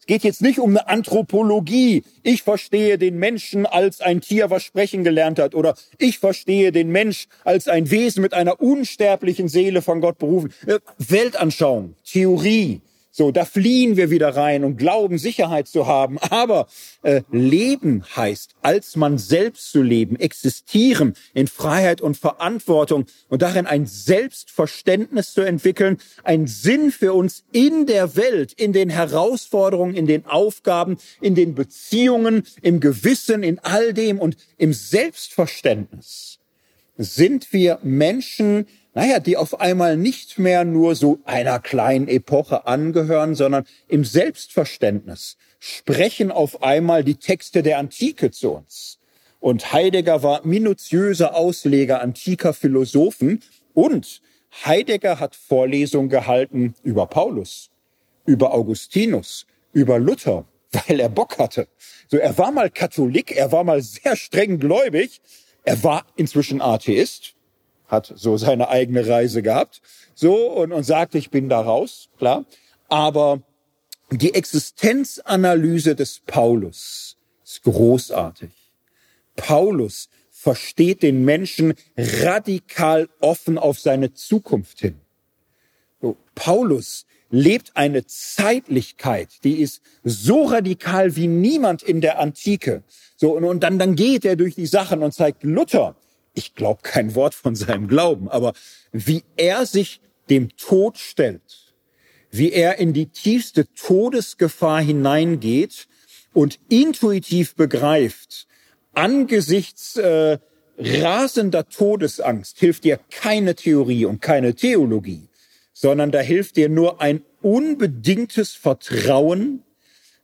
[SPEAKER 1] Es geht jetzt nicht um eine Anthropologie. Ich verstehe den Menschen als ein Tier, was sprechen gelernt hat, oder ich verstehe den Mensch als ein Wesen mit einer unsterblichen Seele von Gott berufen. Äh, Weltanschauung, Theorie, so, da fliehen wir wieder rein und glauben, Sicherheit zu haben. Aber äh, Leben heißt, als man selbst zu leben, existieren in Freiheit und Verantwortung und darin ein Selbstverständnis zu entwickeln, ein Sinn für uns in der Welt, in den Herausforderungen, in den Aufgaben, in den Beziehungen, im Gewissen, in all dem und im Selbstverständnis sind wir Menschen, naja, die auf einmal nicht mehr nur so einer kleinen Epoche angehören, sondern im Selbstverständnis sprechen auf einmal die Texte der Antike zu uns. Und Heidegger war minutiöser Ausleger antiker Philosophen und Heidegger hat Vorlesungen gehalten über Paulus, über Augustinus, über Luther, weil er Bock hatte. So, er war mal Katholik, er war mal sehr streng gläubig, er war inzwischen Atheist, hat so seine eigene Reise gehabt, so und, und sagte, ich bin da raus, klar. Aber die Existenzanalyse des Paulus ist großartig. Paulus versteht den Menschen radikal offen auf seine Zukunft hin. So, Paulus lebt eine Zeitlichkeit, die ist so radikal wie niemand in der Antike. So, und, und dann, dann geht er durch die Sachen und zeigt Luther, ich glaube kein Wort von seinem Glauben, aber wie er sich dem Tod stellt, wie er in die tiefste Todesgefahr hineingeht und intuitiv begreift, angesichts äh, rasender Todesangst hilft dir keine Theorie und keine Theologie, sondern da hilft dir nur ein unbedingtes Vertrauen,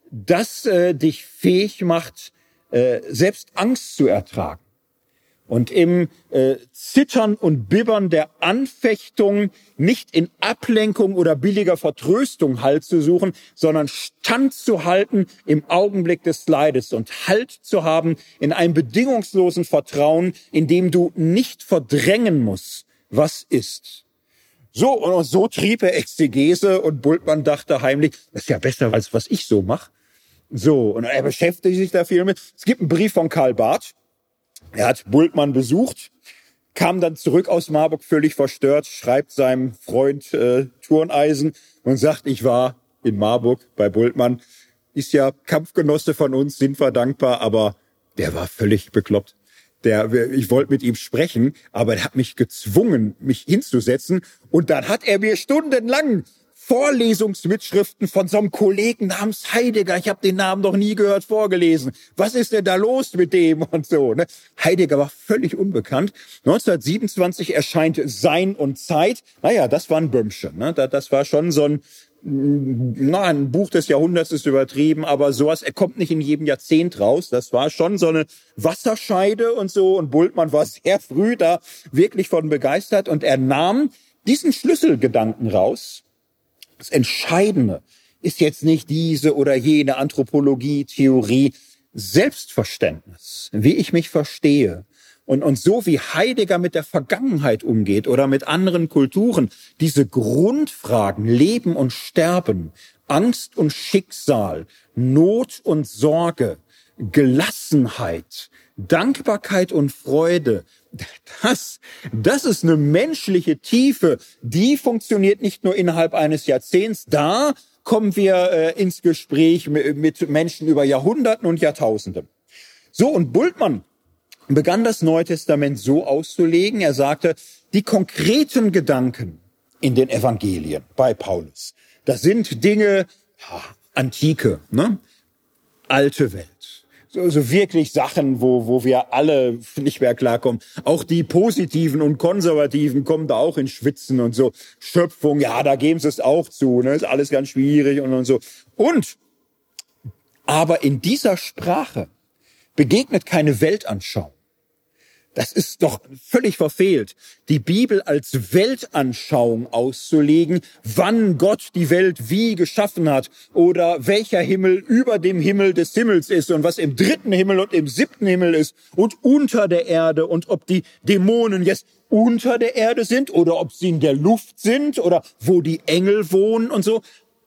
[SPEAKER 1] das äh, dich fähig macht, äh, selbst Angst zu ertragen. Und im äh, Zittern und Bibbern der Anfechtung nicht in Ablenkung oder billiger Vertröstung Halt zu suchen, sondern Stand zu halten im Augenblick des Leides und Halt zu haben in einem bedingungslosen Vertrauen, in dem du nicht verdrängen musst, was ist. So, und so trieb er Exegese und Bultmann dachte heimlich, das ist ja besser, als was ich so mache. So, und er beschäftigt sich da viel mit. Es gibt einen Brief von Karl Barth. Er hat Bultmann besucht, kam dann zurück aus Marburg völlig verstört, schreibt seinem Freund äh, Turneisen und sagt, ich war in Marburg bei Bultmann. Ist ja Kampfgenosse von uns, sind wir dankbar, aber der war völlig bekloppt. Der, ich wollte mit ihm sprechen, aber er hat mich gezwungen, mich hinzusetzen. Und dann hat er mir stundenlang Vorlesungsmitschriften von so einem Kollegen namens Heidegger, ich habe den Namen noch nie gehört, vorgelesen. Was ist denn da los mit dem und so? Ne? Heidegger war völlig unbekannt. 1927 erscheint Sein und Zeit. Naja, das war ein Böhmchen. Ne? Das war schon so ein na, ein Buch des Jahrhunderts ist übertrieben, aber sowas, er kommt nicht in jedem Jahrzehnt raus. Das war schon so eine Wasserscheide und so. Und Bultmann war sehr früh da wirklich von begeistert und er nahm diesen Schlüsselgedanken raus das Entscheidende ist jetzt nicht diese oder jene Anthropologie, Theorie, Selbstverständnis, wie ich mich verstehe. Und, und so wie Heidegger mit der Vergangenheit umgeht oder mit anderen Kulturen, diese Grundfragen Leben und Sterben, Angst und Schicksal, Not und Sorge, Gelassenheit, Dankbarkeit und Freude, das, das ist eine menschliche Tiefe, die funktioniert nicht nur innerhalb eines Jahrzehnts. Da kommen wir äh, ins Gespräch mit, mit Menschen über Jahrhunderten und Jahrtausende. So, und Bultmann begann das Neue Testament so auszulegen. Er sagte, die konkreten Gedanken in den Evangelien bei Paulus, das sind Dinge, ja, Antike, ne? alte Welt so, so wirklich Sachen, wo, wo wir alle nicht mehr klarkommen. Auch die Positiven und Konservativen kommen da auch in Schwitzen und so. Schöpfung, ja, da geben sie es auch zu, ne? Ist alles ganz schwierig und, und so. Und, aber in dieser Sprache begegnet keine Weltanschauung. Das ist doch völlig verfehlt, die Bibel als Weltanschauung auszulegen, wann Gott die Welt wie geschaffen hat oder welcher Himmel über dem Himmel des Himmels ist und was im dritten Himmel und im siebten Himmel ist und unter der Erde und ob die Dämonen jetzt unter der Erde sind oder ob sie in der Luft sind oder wo die Engel wohnen und so.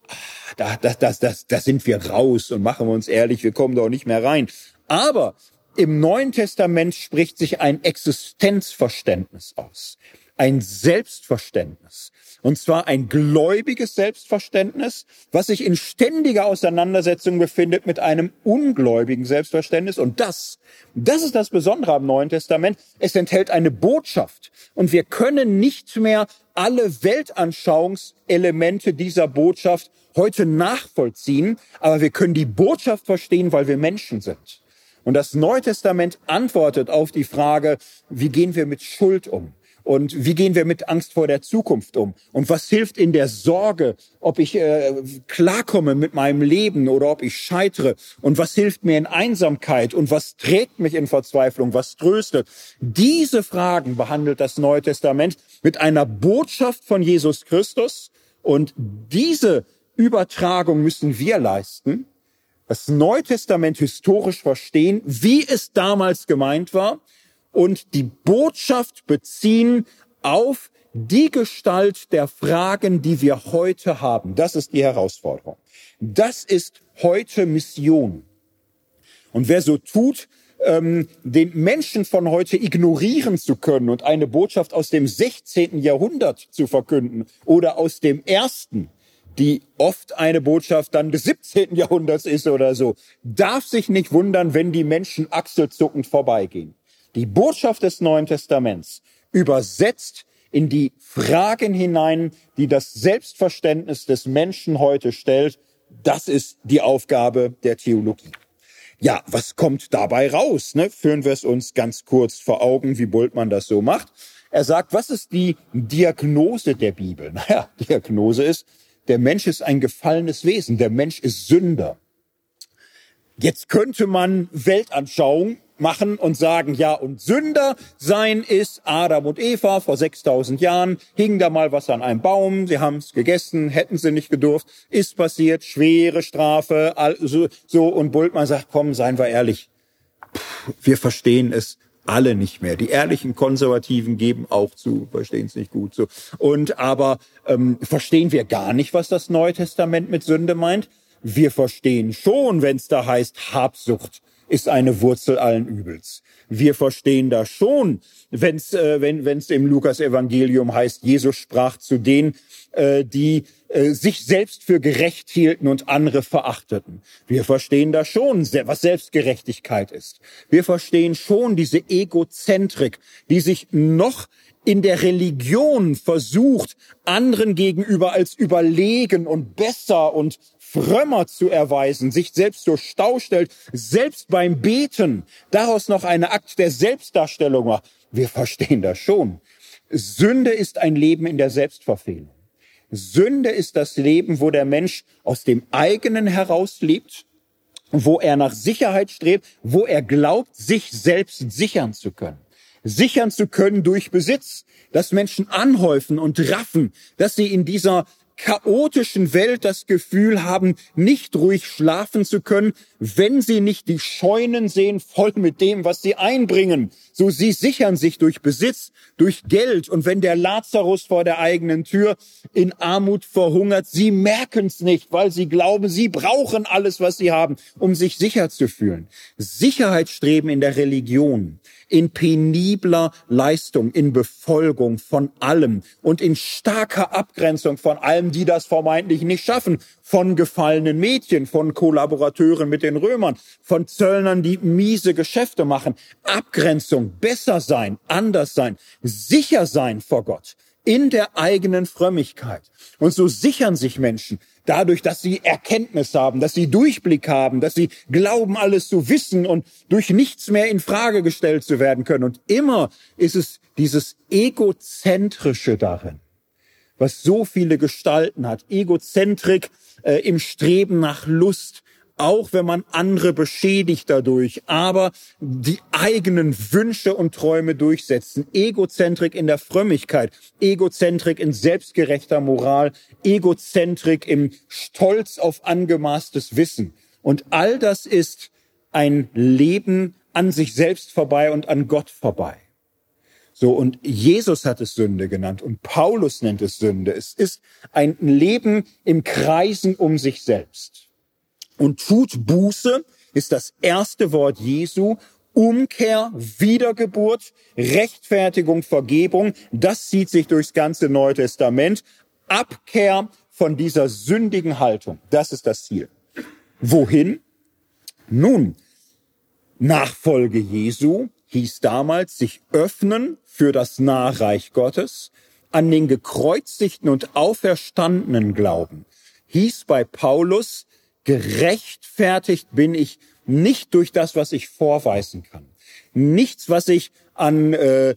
[SPEAKER 1] Ah, da, das, das, das, da sind wir raus und machen wir uns ehrlich, wir kommen da auch nicht mehr rein. Aber im Neuen Testament spricht sich ein Existenzverständnis aus, ein Selbstverständnis. Und zwar ein gläubiges Selbstverständnis, was sich in ständiger Auseinandersetzung befindet mit einem ungläubigen Selbstverständnis. Und das, das ist das Besondere am Neuen Testament. Es enthält eine Botschaft. Und wir können nicht mehr alle Weltanschauungselemente dieser Botschaft heute nachvollziehen, aber wir können die Botschaft verstehen, weil wir Menschen sind. Und das Neue Testament antwortet auf die Frage, wie gehen wir mit Schuld um? Und wie gehen wir mit Angst vor der Zukunft um? Und was hilft in der Sorge, ob ich äh, klarkomme mit meinem Leben oder ob ich scheitere? Und was hilft mir in Einsamkeit? Und was trägt mich in Verzweiflung? Was tröstet? Diese Fragen behandelt das Neue Testament mit einer Botschaft von Jesus Christus. Und diese Übertragung müssen wir leisten das Neue Testament historisch verstehen, wie es damals gemeint war und die Botschaft beziehen auf die Gestalt der Fragen, die wir heute haben. Das ist die Herausforderung. Das ist heute Mission. Und wer so tut, ähm, den Menschen von heute ignorieren zu können und eine Botschaft aus dem 16. Jahrhundert zu verkünden oder aus dem ersten, die oft eine Botschaft dann des 17. Jahrhunderts ist oder so, darf sich nicht wundern, wenn die Menschen achselzuckend vorbeigehen. Die Botschaft des Neuen Testaments übersetzt in die Fragen hinein, die das Selbstverständnis des Menschen heute stellt. Das ist die Aufgabe der Theologie. Ja, was kommt dabei raus? Ne? Führen wir es uns ganz kurz vor Augen, wie Bultmann das so macht. Er sagt, was ist die Diagnose der Bibel? Naja, Diagnose ist, der Mensch ist ein gefallenes Wesen, der Mensch ist Sünder. Jetzt könnte man Weltanschauung machen und sagen, ja, und Sünder sein ist Adam und Eva. Vor 6000 Jahren, hing da mal was an einem Baum, sie haben es gegessen, hätten sie nicht gedurft, ist passiert, schwere Strafe, so, so und Bultmann sagt, komm, seien wir ehrlich, wir verstehen es alle nicht mehr. Die ehrlichen Konservativen geben auch zu, verstehen es nicht gut so. Und aber ähm, verstehen wir gar nicht, was das Neue Testament mit Sünde meint? Wir verstehen schon, wenn es da heißt Habsucht ist eine Wurzel allen Übels. Wir verstehen das schon, wenn's, äh, wenn es im Lukas-Evangelium heißt, Jesus sprach zu denen, äh, die äh, sich selbst für gerecht hielten und andere verachteten. Wir verstehen das schon, was Selbstgerechtigkeit ist. Wir verstehen schon diese Egozentrik, die sich noch in der Religion versucht, anderen gegenüber als überlegen und besser und frömmer zu erweisen, sich selbst zur Stau stellt, selbst beim Beten daraus noch eine Akt der Selbstdarstellung macht. Wir verstehen das schon. Sünde ist ein Leben in der Selbstverfehlung. Sünde ist das Leben, wo der Mensch aus dem eigenen heraus lebt, wo er nach Sicherheit strebt, wo er glaubt, sich selbst sichern zu können sichern zu können durch Besitz, dass Menschen anhäufen und raffen, dass sie in dieser chaotischen Welt das Gefühl haben, nicht ruhig schlafen zu können, wenn sie nicht die Scheunen sehen, voll mit dem, was sie einbringen. So sie sichern sich durch Besitz, durch Geld. Und wenn der Lazarus vor der eigenen Tür in Armut verhungert, sie merken es nicht, weil sie glauben, sie brauchen alles, was sie haben, um sich sicher zu fühlen. Sicherheitsstreben in der Religion in penibler Leistung, in Befolgung von allem und in starker Abgrenzung von allem, die das vermeintlich nicht schaffen, von gefallenen Mädchen, von Kollaborateuren mit den Römern, von Zöllnern, die miese Geschäfte machen. Abgrenzung, besser sein, anders sein, sicher sein vor Gott in der eigenen Frömmigkeit. Und so sichern sich Menschen dadurch, dass sie Erkenntnis haben, dass sie Durchblick haben, dass sie glauben, alles zu wissen und durch nichts mehr in Frage gestellt zu werden können. Und immer ist es dieses Egozentrische darin, was so viele Gestalten hat. Egozentrik äh, im Streben nach Lust, auch wenn man andere beschädigt dadurch, aber die eigenen Wünsche und Träume durchsetzen. Egozentrik in der Frömmigkeit, Egozentrik in selbstgerechter Moral, Egozentrik im Stolz auf angemaßtes Wissen. Und all das ist ein Leben an sich selbst vorbei und an Gott vorbei. So, und Jesus hat es Sünde genannt und Paulus nennt es Sünde. Es ist ein Leben im Kreisen um sich selbst und tut Buße, ist das erste Wort Jesu. Umkehr, Wiedergeburt, Rechtfertigung, Vergebung, das zieht sich durchs ganze Neue Testament. Abkehr von dieser sündigen Haltung, das ist das Ziel. Wohin? Nun, Nachfolge Jesu hieß damals sich öffnen für das Nahreich Gottes, an den gekreuzigten und auferstandenen glauben, hieß bei Paulus gerechtfertigt bin ich nicht durch das, was ich vorweisen kann. Nichts, was ich an äh,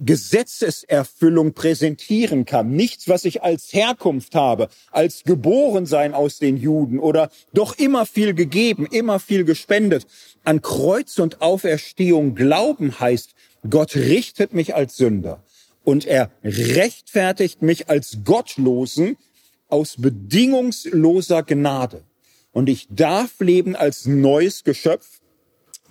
[SPEAKER 1] Gesetzeserfüllung präsentieren kann. Nichts, was ich als Herkunft habe, als Geborensein aus den Juden oder doch immer viel gegeben, immer viel gespendet. An Kreuz und Auferstehung glauben heißt, Gott richtet mich als Sünder und er rechtfertigt mich als Gottlosen aus bedingungsloser Gnade. Und ich darf leben als neues Geschöpf,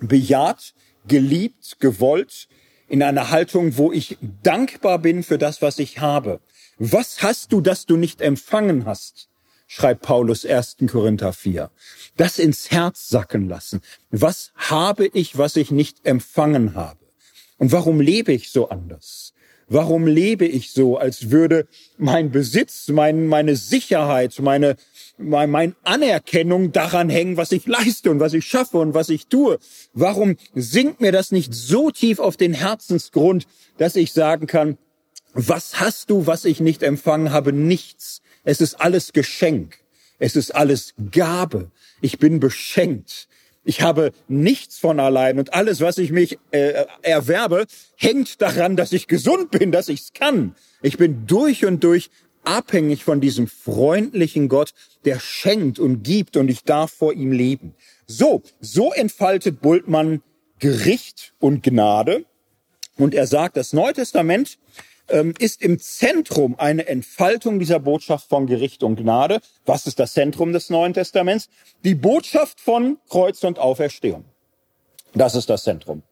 [SPEAKER 1] bejaht, geliebt, gewollt, in einer Haltung, wo ich dankbar bin für das, was ich habe. Was hast du, das du nicht empfangen hast? schreibt Paulus 1. Korinther 4. Das ins Herz sacken lassen. Was habe ich, was ich nicht empfangen habe? Und warum lebe ich so anders? Warum lebe ich so, als würde mein Besitz, mein, meine Sicherheit, meine, mein, mein Anerkennung daran hängen, was ich leiste und was ich schaffe und was ich tue? Warum sinkt mir das nicht so tief auf den Herzensgrund, dass ich sagen kann, was hast du, was ich nicht empfangen habe? Nichts. Es ist alles Geschenk. Es ist alles Gabe. Ich bin beschenkt. Ich habe nichts von allein und alles, was ich mich äh, erwerbe, hängt daran, dass ich gesund bin, dass ich es kann. Ich bin durch und durch abhängig von diesem freundlichen Gott, der schenkt und gibt und ich darf vor ihm leben. So, so entfaltet Bultmann Gericht und Gnade. Und er sagt, das Neue Testament ist im Zentrum eine Entfaltung dieser Botschaft von Gericht und Gnade. Was ist das Zentrum des Neuen Testaments? Die Botschaft von Kreuz und Auferstehung. Das ist das Zentrum.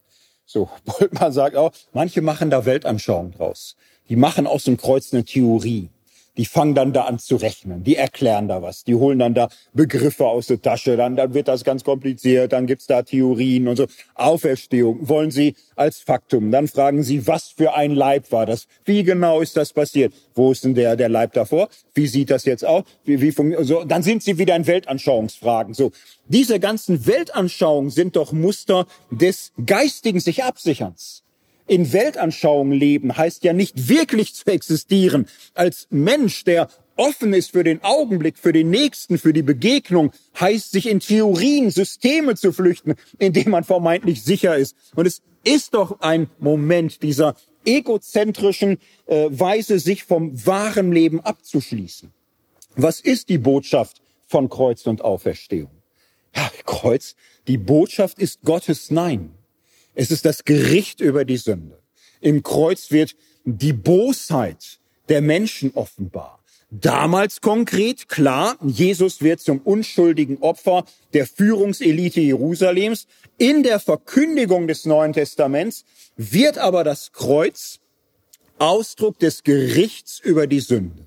[SPEAKER 1] So, Bultmann sagt auch, manche machen da Weltanschauung draus. Die machen aus dem Kreuz eine Theorie die fangen dann da an zu rechnen, die erklären da was, die holen dann da Begriffe aus der Tasche, dann, dann wird das ganz kompliziert, dann gibt's da Theorien und so. Auferstehung wollen sie als Faktum. Dann fragen sie, was für ein Leib war das? Wie genau ist das passiert? Wo ist denn der, der Leib davor? Wie sieht das jetzt aus? Wie, wie so, dann sind sie wieder in Weltanschauungsfragen. So, diese ganzen Weltanschauungen sind doch Muster des geistigen sich Absicherns in Weltanschauung leben heißt ja nicht wirklich zu existieren als Mensch, der offen ist für den Augenblick, für den Nächsten, für die Begegnung, heißt sich in Theorien, Systeme zu flüchten, in denen man vermeintlich sicher ist. Und es ist doch ein Moment dieser egozentrischen äh, Weise, sich vom wahren Leben abzuschließen. Was ist die Botschaft von Kreuz und Auferstehung? Ja, Kreuz, die Botschaft ist Gottes Nein. Es ist das Gericht über die Sünde. Im Kreuz wird die Bosheit der Menschen offenbar. Damals konkret, klar, Jesus wird zum unschuldigen Opfer der Führungselite Jerusalems. In der Verkündigung des Neuen Testaments wird aber das Kreuz Ausdruck des Gerichts über die Sünde.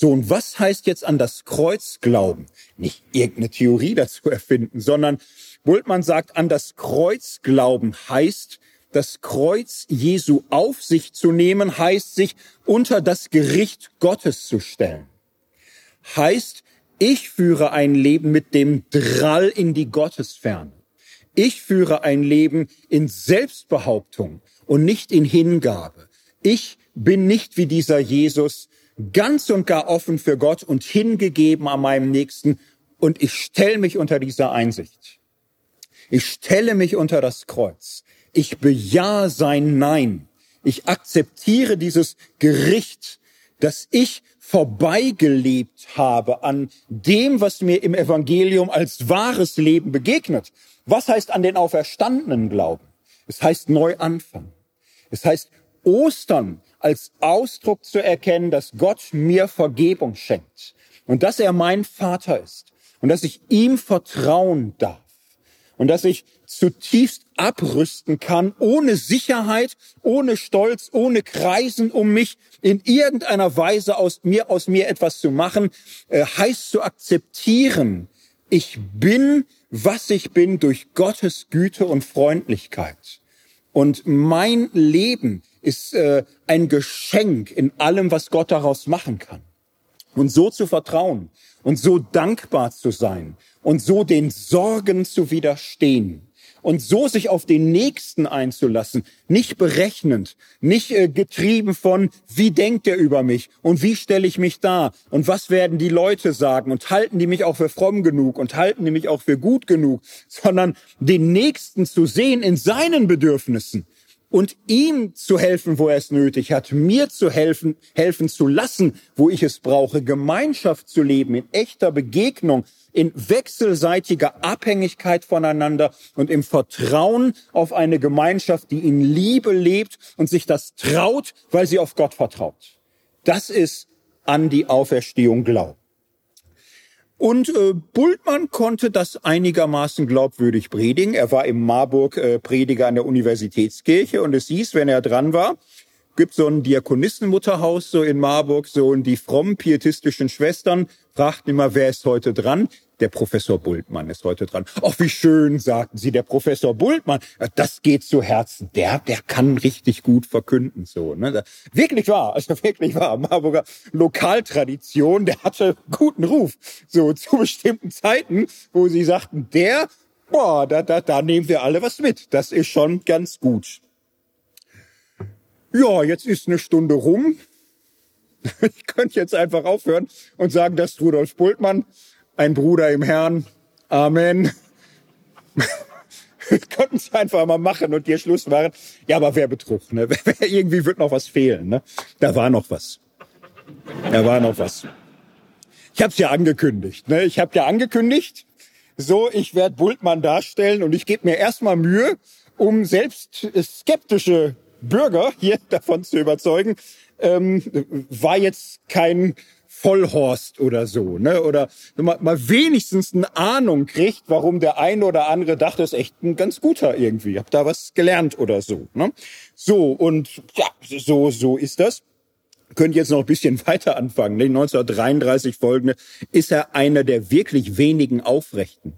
[SPEAKER 1] So, und was heißt jetzt an das Kreuz glauben? Nicht irgendeine Theorie dazu erfinden, sondern Bultmann sagt, an das Kreuz glauben heißt, das Kreuz Jesu auf sich zu nehmen, heißt sich unter das Gericht Gottes zu stellen. Heißt, ich führe ein Leben mit dem Drall in die Gottesferne. Ich führe ein Leben in Selbstbehauptung und nicht in Hingabe. Ich bin nicht wie dieser Jesus ganz und gar offen für Gott und hingegeben an meinem Nächsten und ich stelle mich unter dieser Einsicht. Ich stelle mich unter das Kreuz. Ich bejahe sein Nein. Ich akzeptiere dieses Gericht, dass ich vorbeigelebt habe an dem, was mir im Evangelium als wahres Leben begegnet. Was heißt an den Auferstandenen glauben? Es heißt neu anfangen. Es heißt Ostern als Ausdruck zu erkennen, dass Gott mir Vergebung schenkt und dass er mein Vater ist und dass ich ihm vertrauen darf und dass ich zutiefst abrüsten kann, ohne Sicherheit, ohne Stolz, ohne Kreisen, um mich in irgendeiner Weise aus mir, aus mir etwas zu machen, äh, heißt zu akzeptieren, ich bin, was ich bin, durch Gottes Güte und Freundlichkeit. Und mein Leben ist äh, ein Geschenk in allem, was Gott daraus machen kann. Und so zu vertrauen und so dankbar zu sein und so den Sorgen zu widerstehen und so sich auf den Nächsten einzulassen, nicht berechnend, nicht äh, getrieben von, wie denkt er über mich und wie stelle ich mich da und was werden die Leute sagen und halten die mich auch für fromm genug und halten die mich auch für gut genug, sondern den Nächsten zu sehen in seinen Bedürfnissen und ihm zu helfen, wo er es nötig hat, mir zu helfen, helfen zu lassen, wo ich es brauche, Gemeinschaft zu leben, in echter Begegnung, in wechselseitiger Abhängigkeit voneinander und im Vertrauen auf eine Gemeinschaft, die in Liebe lebt und sich das traut, weil sie auf Gott vertraut. Das ist an die Auferstehung Glauben. Und äh, Bultmann konnte das einigermaßen glaubwürdig predigen. Er war im Marburg äh, Prediger an der Universitätskirche und es hieß, wenn er dran war, gibt so ein Diakonissenmutterhaus so in Marburg, so und die frommen pietistischen Schwestern fragten immer, wer ist heute dran? Der Professor Bultmann ist heute dran. Ach, wie schön, sagten sie, der Professor Bultmann. Das geht zu Herzen. Der, der kann richtig gut verkünden, so, ne? Wirklich wahr, also wirklich wahr. Marburger Lokaltradition, der hatte guten Ruf. So, zu bestimmten Zeiten, wo sie sagten, der, boah, da, da, da nehmen wir alle was mit. Das ist schon ganz gut. Ja, jetzt ist eine Stunde rum. Ich könnte jetzt einfach aufhören und sagen, dass Rudolf Bultmann ein Bruder im Herrn. Amen. Wir könnten es einfach mal machen und hier Schluss machen. Ja, aber wer Betrug, ne? Irgendwie wird noch was fehlen, ne? Da war noch was. Da war noch was. Ich habe es ja angekündigt, ne? Ich habe ja angekündigt, so, ich werde Bultmann darstellen und ich gebe mir erstmal Mühe, um selbst skeptische Bürger hier davon zu überzeugen, ähm, war jetzt kein Vollhorst oder so, ne? Oder mal, mal wenigstens eine Ahnung kriegt, warum der eine oder andere dachte, ist echt ein ganz guter irgendwie. Hab da was gelernt oder so, ne? So, und ja, so, so ist das. Könnt jetzt noch ein bisschen weiter anfangen. Ne? 1933 folgende ist er einer der wirklich wenigen Aufrechten.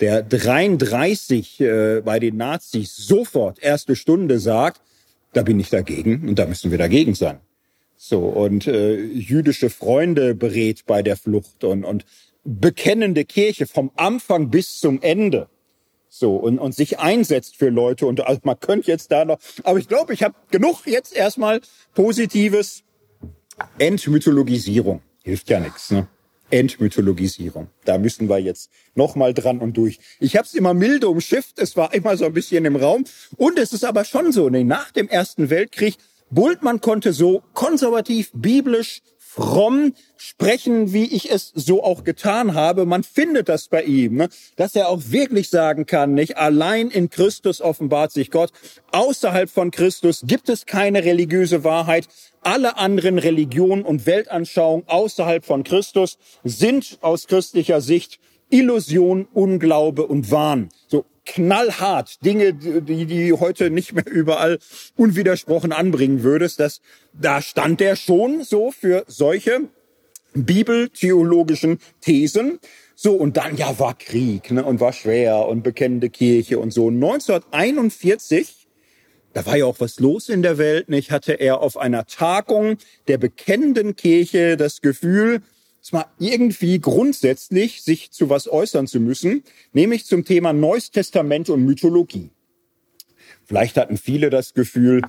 [SPEAKER 1] Der 33 äh, bei den Nazis sofort erste Stunde sagt, da bin ich dagegen und da müssen wir dagegen sein. So, und äh, jüdische Freunde berät bei der Flucht und, und bekennende Kirche vom Anfang bis zum Ende. So, und, und sich einsetzt für Leute. Und also man könnte jetzt da noch, aber ich glaube, ich habe genug jetzt erstmal Positives. Entmythologisierung. Hilft ja nichts, ne? Entmythologisierung. Da müssen wir jetzt noch mal dran und durch. Ich habe es immer milde umschifft, es war immer so ein bisschen im Raum. Und es ist aber schon so, ne, nach dem Ersten Weltkrieg Bultmann konnte so konservativ, biblisch, fromm sprechen, wie ich es so auch getan habe. Man findet das bei ihm, ne? dass er auch wirklich sagen kann, nicht allein in Christus offenbart sich Gott. Außerhalb von Christus gibt es keine religiöse Wahrheit. Alle anderen Religionen und Weltanschauungen außerhalb von Christus sind aus christlicher Sicht Illusion, Unglaube und Wahn. Knallhart Dinge, die die heute nicht mehr überall unwidersprochen anbringen würdest. Das, da stand der schon so für solche bibeltheologischen Thesen. So, und dann, ja, war Krieg, ne, und war schwer und bekennende Kirche und so. 1941, da war ja auch was los in der Welt, nicht, hatte er auf einer Tagung der bekennenden Kirche das Gefühl, zwar irgendwie grundsätzlich sich zu was äußern zu müssen, nämlich zum Thema Neues Testament und Mythologie. Vielleicht hatten viele das Gefühl,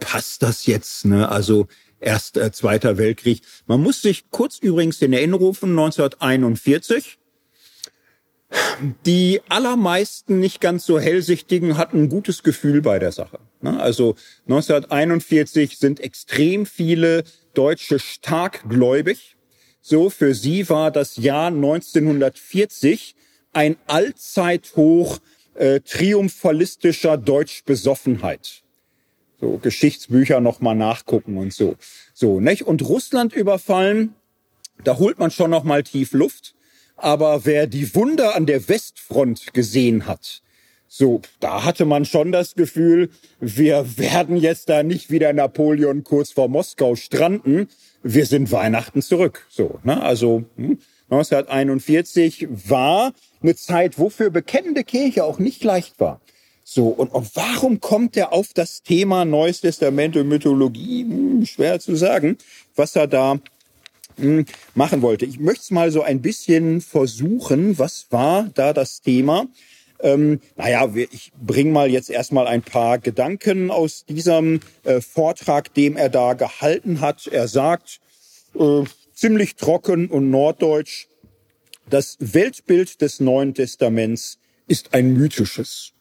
[SPEAKER 1] passt das jetzt? Ne? Also erst äh, Zweiter Weltkrieg. Man muss sich kurz übrigens in Erinnerung rufen, 1941. Die allermeisten nicht ganz so hellsichtigen hatten ein gutes Gefühl bei der Sache. Ne? Also 1941 sind extrem viele Deutsche stark gläubig. So, für sie war das Jahr 1940 ein Allzeithoch äh, triumphalistischer Deutschbesoffenheit. So, Geschichtsbücher nochmal nachgucken und so. So, nicht? Und Russland überfallen, da holt man schon nochmal tief Luft. Aber wer die Wunder an der Westfront gesehen hat, so, da hatte man schon das Gefühl, wir werden jetzt da nicht wieder Napoleon kurz vor Moskau stranden, wir sind Weihnachten zurück. So, ne? Also hm, 1941 war eine Zeit, wofür bekennende Kirche auch nicht leicht war. So, und, und warum kommt er auf das Thema Neues Testament und Mythologie? Hm, schwer zu sagen, was er da hm, machen wollte. Ich möchte es mal so ein bisschen versuchen. Was war da das Thema? Ähm, naja, ich bringe mal jetzt erstmal ein paar Gedanken aus diesem äh, Vortrag, dem er da gehalten hat. Er sagt äh, ziemlich trocken und norddeutsch, das Weltbild des Neuen Testaments ist ein mythisches.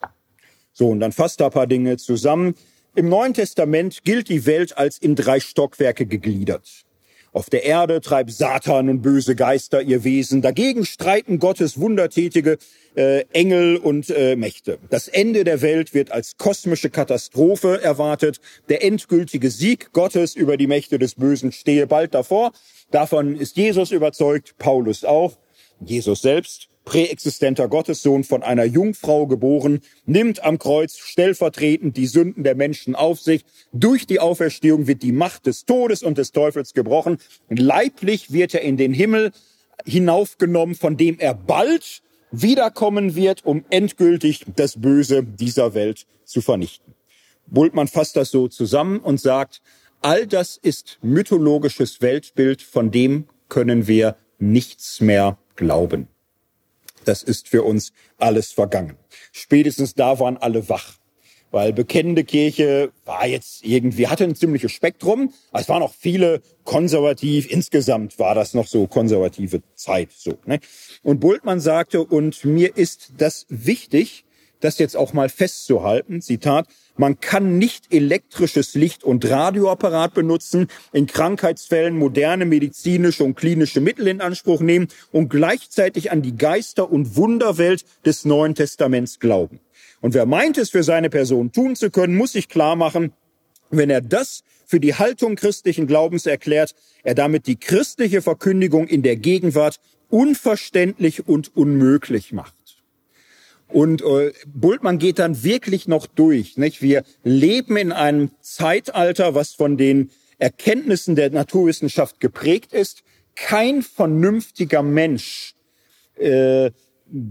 [SPEAKER 1] So, und dann fasst er ein paar Dinge zusammen. Im Neuen Testament gilt die Welt als in drei Stockwerke gegliedert. Auf der Erde treibt Satan und böse Geister ihr Wesen. Dagegen streiten Gottes wundertätige äh, Engel und äh, Mächte. Das Ende der Welt wird als kosmische Katastrophe erwartet. Der endgültige Sieg Gottes über die Mächte des Bösen stehe bald davor. Davon ist Jesus überzeugt, Paulus auch. Jesus selbst präexistenter Gottessohn von einer Jungfrau geboren, nimmt am Kreuz stellvertretend die Sünden der Menschen auf sich. Durch die Auferstehung wird die Macht des Todes und des Teufels gebrochen. Leiblich wird er in den Himmel hinaufgenommen, von dem er bald wiederkommen wird, um endgültig das Böse dieser Welt zu vernichten. Bultmann fasst das so zusammen und sagt, all das ist mythologisches Weltbild, von dem können wir nichts mehr glauben. Das ist für uns alles vergangen. Spätestens da waren alle wach. Weil bekennende Kirche war jetzt irgendwie, hatte ein ziemliches Spektrum. Es waren auch viele konservativ. Insgesamt war das noch so konservative Zeit, so, ne? Und Bultmann sagte, und mir ist das wichtig, das jetzt auch mal festzuhalten. Zitat, man kann nicht elektrisches Licht und Radioapparat benutzen, in Krankheitsfällen moderne medizinische und klinische Mittel in Anspruch nehmen und gleichzeitig an die Geister- und Wunderwelt des Neuen Testaments glauben. Und wer meint es für seine Person tun zu können, muss sich klar machen, wenn er das für die Haltung christlichen Glaubens erklärt, er damit die christliche Verkündigung in der Gegenwart unverständlich und unmöglich macht. Und äh, Bultmann geht dann wirklich noch durch. Nicht? Wir leben in einem Zeitalter, was von den Erkenntnissen der Naturwissenschaft geprägt ist. Kein vernünftiger Mensch äh,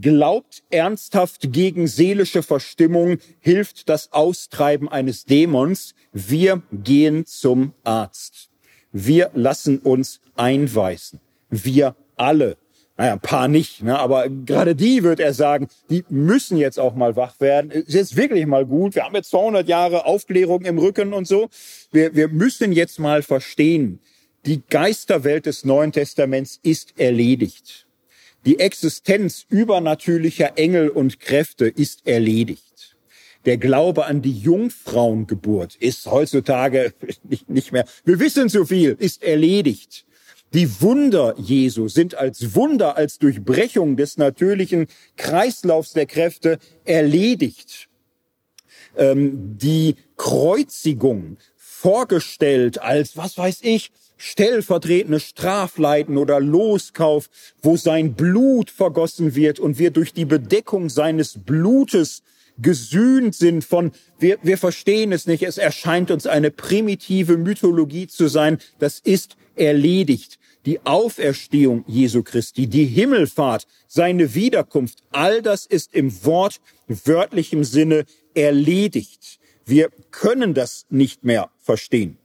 [SPEAKER 1] glaubt ernsthaft gegen seelische Verstimmung, hilft das Austreiben eines Dämons. Wir gehen zum Arzt. Wir lassen uns einweisen. Wir alle naja, ein paar nicht, ne? aber gerade die, wird er sagen, die müssen jetzt auch mal wach werden. Ist jetzt wirklich mal gut. Wir haben jetzt 200 Jahre Aufklärung im Rücken und so. Wir, wir müssen jetzt mal verstehen, die Geisterwelt des Neuen Testaments ist erledigt. Die Existenz übernatürlicher Engel und Kräfte ist erledigt. Der Glaube an die Jungfrauengeburt ist heutzutage nicht, mehr. Wir wissen zu viel, ist erledigt. Die Wunder Jesu sind als Wunder, als Durchbrechung des natürlichen Kreislaufs der Kräfte erledigt. Ähm, die Kreuzigung vorgestellt als, was weiß ich, stellvertretende Strafleiten oder Loskauf, wo sein Blut vergossen wird und wir durch die Bedeckung seines Blutes gesühnt sind von, wir, wir verstehen es nicht, es erscheint uns eine primitive Mythologie zu sein, das ist erledigt die Auferstehung Jesu Christi, die Himmelfahrt, seine Wiederkunft, all das ist im Wort wörtlichem Sinne erledigt. Wir können das nicht mehr verstehen.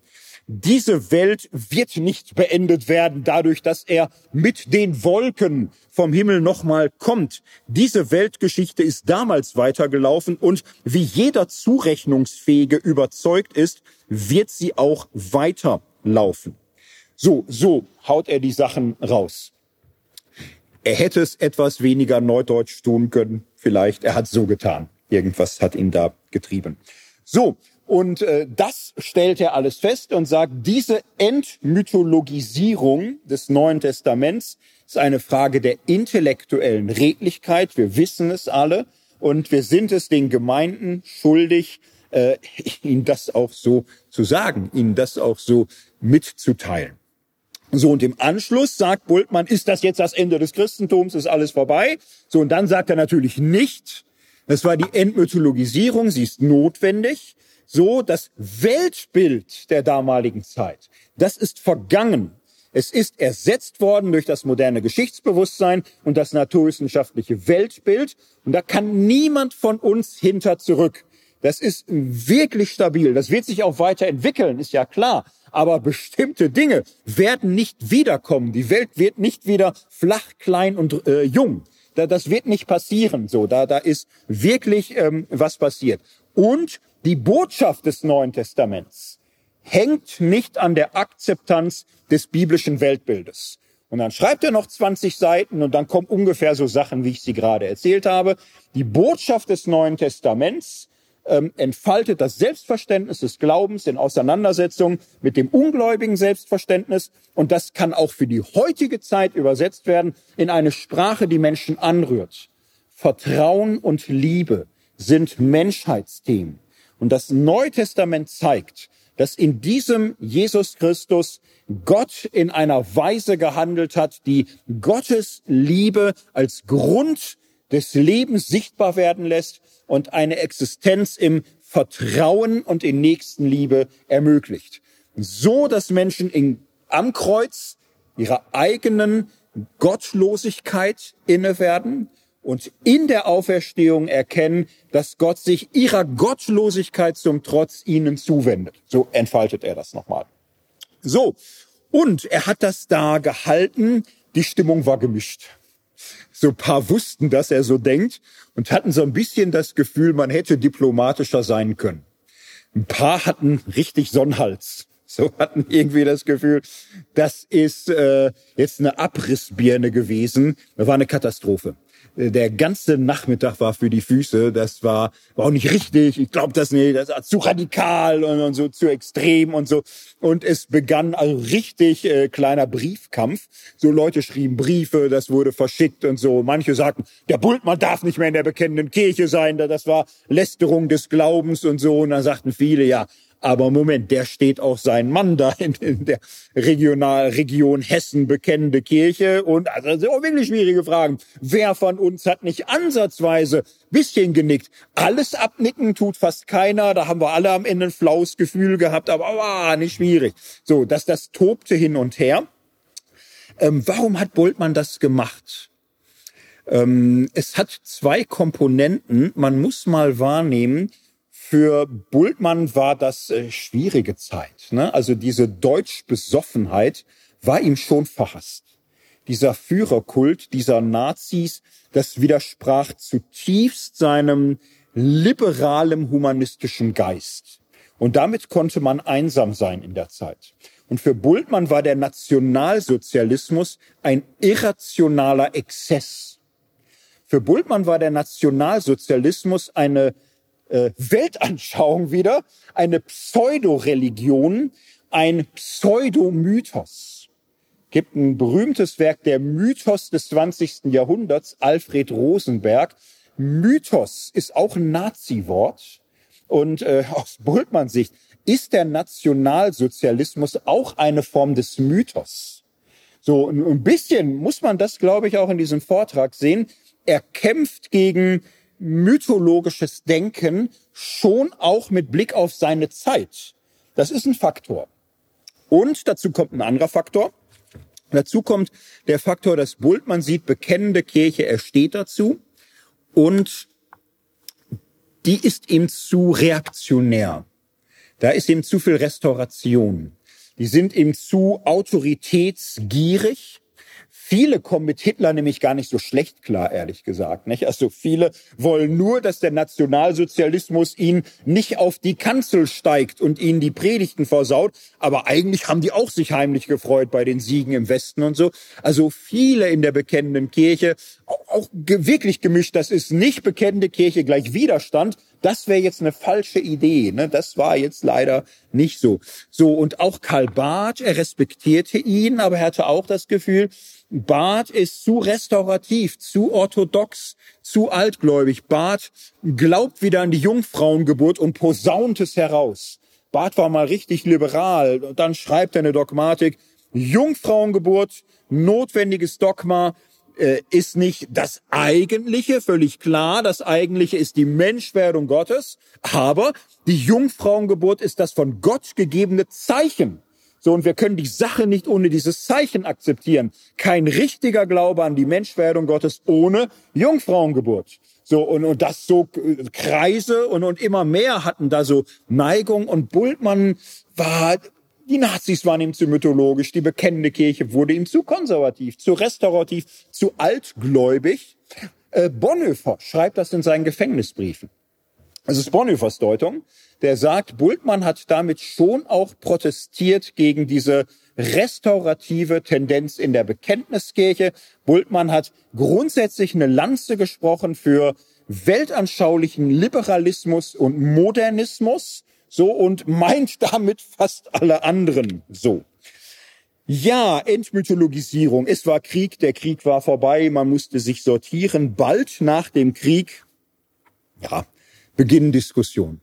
[SPEAKER 1] Diese Welt wird nicht beendet werden dadurch, dass er mit den Wolken vom Himmel nochmal kommt. Diese Weltgeschichte ist damals weitergelaufen und wie jeder Zurechnungsfähige überzeugt ist, wird sie auch weiterlaufen. So, so haut er die Sachen raus. Er hätte es etwas weniger neudeutsch tun können, vielleicht. Er hat so getan. Irgendwas hat ihn da getrieben. So, und äh, das stellt er alles fest und sagt, diese Entmythologisierung des Neuen Testaments ist eine Frage der intellektuellen Redlichkeit. Wir wissen es alle und wir sind es den Gemeinden schuldig, äh, ihnen das auch so zu sagen, ihnen das auch so mitzuteilen. So, und im Anschluss sagt Bultmann, ist das jetzt das Ende des Christentums, ist alles vorbei? So, und dann sagt er natürlich nicht, das war die Entmythologisierung, sie ist notwendig. So, das Weltbild der damaligen Zeit, das ist vergangen. Es ist ersetzt worden durch das moderne Geschichtsbewusstsein und das naturwissenschaftliche Weltbild. Und da kann niemand von uns hinter zurück. Das ist wirklich stabil. Das wird sich auch weiterentwickeln, ist ja klar aber bestimmte Dinge werden nicht wiederkommen. Die Welt wird nicht wieder flach, klein und äh, jung. Da, das wird nicht passieren. So, da, da ist wirklich ähm, was passiert. Und die Botschaft des Neuen Testaments hängt nicht an der Akzeptanz des biblischen Weltbildes. Und dann schreibt er noch 20 Seiten und dann kommen ungefähr so Sachen, wie ich sie gerade erzählt habe. Die Botschaft des Neuen Testaments ähm, entfaltet das Selbstverständnis des Glaubens in Auseinandersetzung mit dem ungläubigen Selbstverständnis. Und das kann auch für die heutige Zeit übersetzt werden in eine Sprache, die Menschen anrührt. Vertrauen und Liebe sind Menschheitsthemen. Und das Neue Testament zeigt, dass in diesem Jesus Christus Gott in einer Weise gehandelt hat, die Gottes Liebe als Grund des Lebens sichtbar werden lässt und eine Existenz im Vertrauen und in Nächstenliebe ermöglicht. So, dass Menschen in, am Kreuz ihre eigenen Gottlosigkeit inne werden und in der Auferstehung erkennen, dass Gott sich ihrer Gottlosigkeit zum Trotz ihnen zuwendet. So entfaltet er das nochmal. So. Und er hat das da gehalten. Die Stimmung war gemischt. So ein paar wussten, dass er so denkt und hatten so ein bisschen das Gefühl, man hätte diplomatischer sein können. Ein paar hatten richtig Sonnenhals. So hatten irgendwie das Gefühl, das ist äh, jetzt eine Abrissbirne gewesen. Das war eine Katastrophe der ganze Nachmittag war für die Füße. Das war, war auch nicht richtig. Ich glaube das nicht. Das war zu radikal und, und, so zu extrem und so. Und es begann also richtig äh, kleiner Briefkampf. So Leute schrieben Briefe, das wurde verschickt und so. Manche sagten, der Bultmann darf nicht mehr in der bekennenden Kirche sein. Das war Lästerung des Glaubens und so. Und dann sagten viele, ja, aber Moment, der steht auch sein Mann da in, in der Regionalregion Hessen bekennende Kirche. Und also das sind auch wirklich schwierige Fragen. Wer von uns hat nicht ansatzweise bisschen genickt? Alles abnicken tut fast keiner. Da haben wir alle am Ende ein flaues Gefühl gehabt, aber oh, nicht schwierig. So, dass das tobte hin und her. Ähm, warum hat Bultmann das gemacht? Ähm, es hat zwei Komponenten. Man muss mal wahrnehmen, für Bultmann war das äh, schwierige Zeit. Ne? Also diese Deutschbesoffenheit war ihm schon verhasst. Dieser Führerkult dieser Nazis, das widersprach zutiefst seinem liberalen humanistischen Geist. Und damit konnte man einsam sein in der Zeit. Und für Bultmann war der Nationalsozialismus ein irrationaler Exzess. Für Bultmann war der Nationalsozialismus eine äh, Weltanschauung wieder, eine Pseudoreligion, ein Pseudomythos. Gibt ein berühmtes Werk, der Mythos des 20. Jahrhunderts, Alfred Rosenberg. Mythos ist auch ein Nazi-Wort. Und äh, aus Bultmanns Sicht ist der Nationalsozialismus auch eine Form des Mythos. So ein bisschen muss man das, glaube ich, auch in diesem Vortrag sehen. Er kämpft gegen mythologisches Denken schon auch mit Blick auf seine Zeit. Das ist ein Faktor. Und dazu kommt ein anderer Faktor. Dazu kommt der Faktor, dass Bultmann sieht, bekennende Kirche, er steht dazu. Und die ist ihm zu reaktionär. Da ist ihm zu viel Restauration. Die sind ihm zu autoritätsgierig. Viele kommen mit Hitler nämlich gar nicht so schlecht klar, ehrlich gesagt. Nicht? Also viele wollen nur, dass der Nationalsozialismus ihn nicht auf die Kanzel steigt und ihnen die Predigten versaut. Aber eigentlich haben die auch sich heimlich gefreut bei den Siegen im Westen und so. Also viele in der bekennenden Kirche, auch, auch wirklich gemischt. Das ist nicht bekennende Kirche gleich Widerstand, das wäre jetzt eine falsche Idee. Ne? Das war jetzt leider nicht so. So, und auch Karl Barth, er respektierte ihn, aber er hatte auch das Gefühl, Barth ist zu restaurativ, zu orthodox, zu altgläubig. Barth glaubt wieder an die Jungfrauengeburt und posaunt es heraus. Barth war mal richtig liberal. Und dann schreibt er eine Dogmatik, Jungfrauengeburt, notwendiges Dogma, äh, ist nicht das Eigentliche, völlig klar. Das Eigentliche ist die Menschwerdung Gottes. Aber die Jungfrauengeburt ist das von Gott gegebene Zeichen. So, und wir können die Sache nicht ohne dieses Zeichen akzeptieren. Kein richtiger Glaube an die Menschwerdung Gottes ohne Jungfrauengeburt. So, und, und das so äh, Kreise und, und immer mehr hatten da so Neigung und Bultmann war die Nazis waren ihm zu mythologisch, die bekennende Kirche wurde ihm zu konservativ, zu restaurativ, zu altgläubig. Äh, Bonhoeffer schreibt das in seinen Gefängnisbriefen. Das ist Bonhoeffers Deutung. Der sagt, Bultmann hat damit schon auch protestiert gegen diese restaurative Tendenz in der Bekenntniskirche. Bultmann hat grundsätzlich eine Lanze gesprochen für weltanschaulichen Liberalismus und Modernismus so und meint damit fast alle anderen so. Ja, Entmythologisierung. Es war Krieg, der Krieg war vorbei, man musste sich sortieren. Bald nach dem Krieg, ja, beginnen Diskussionen.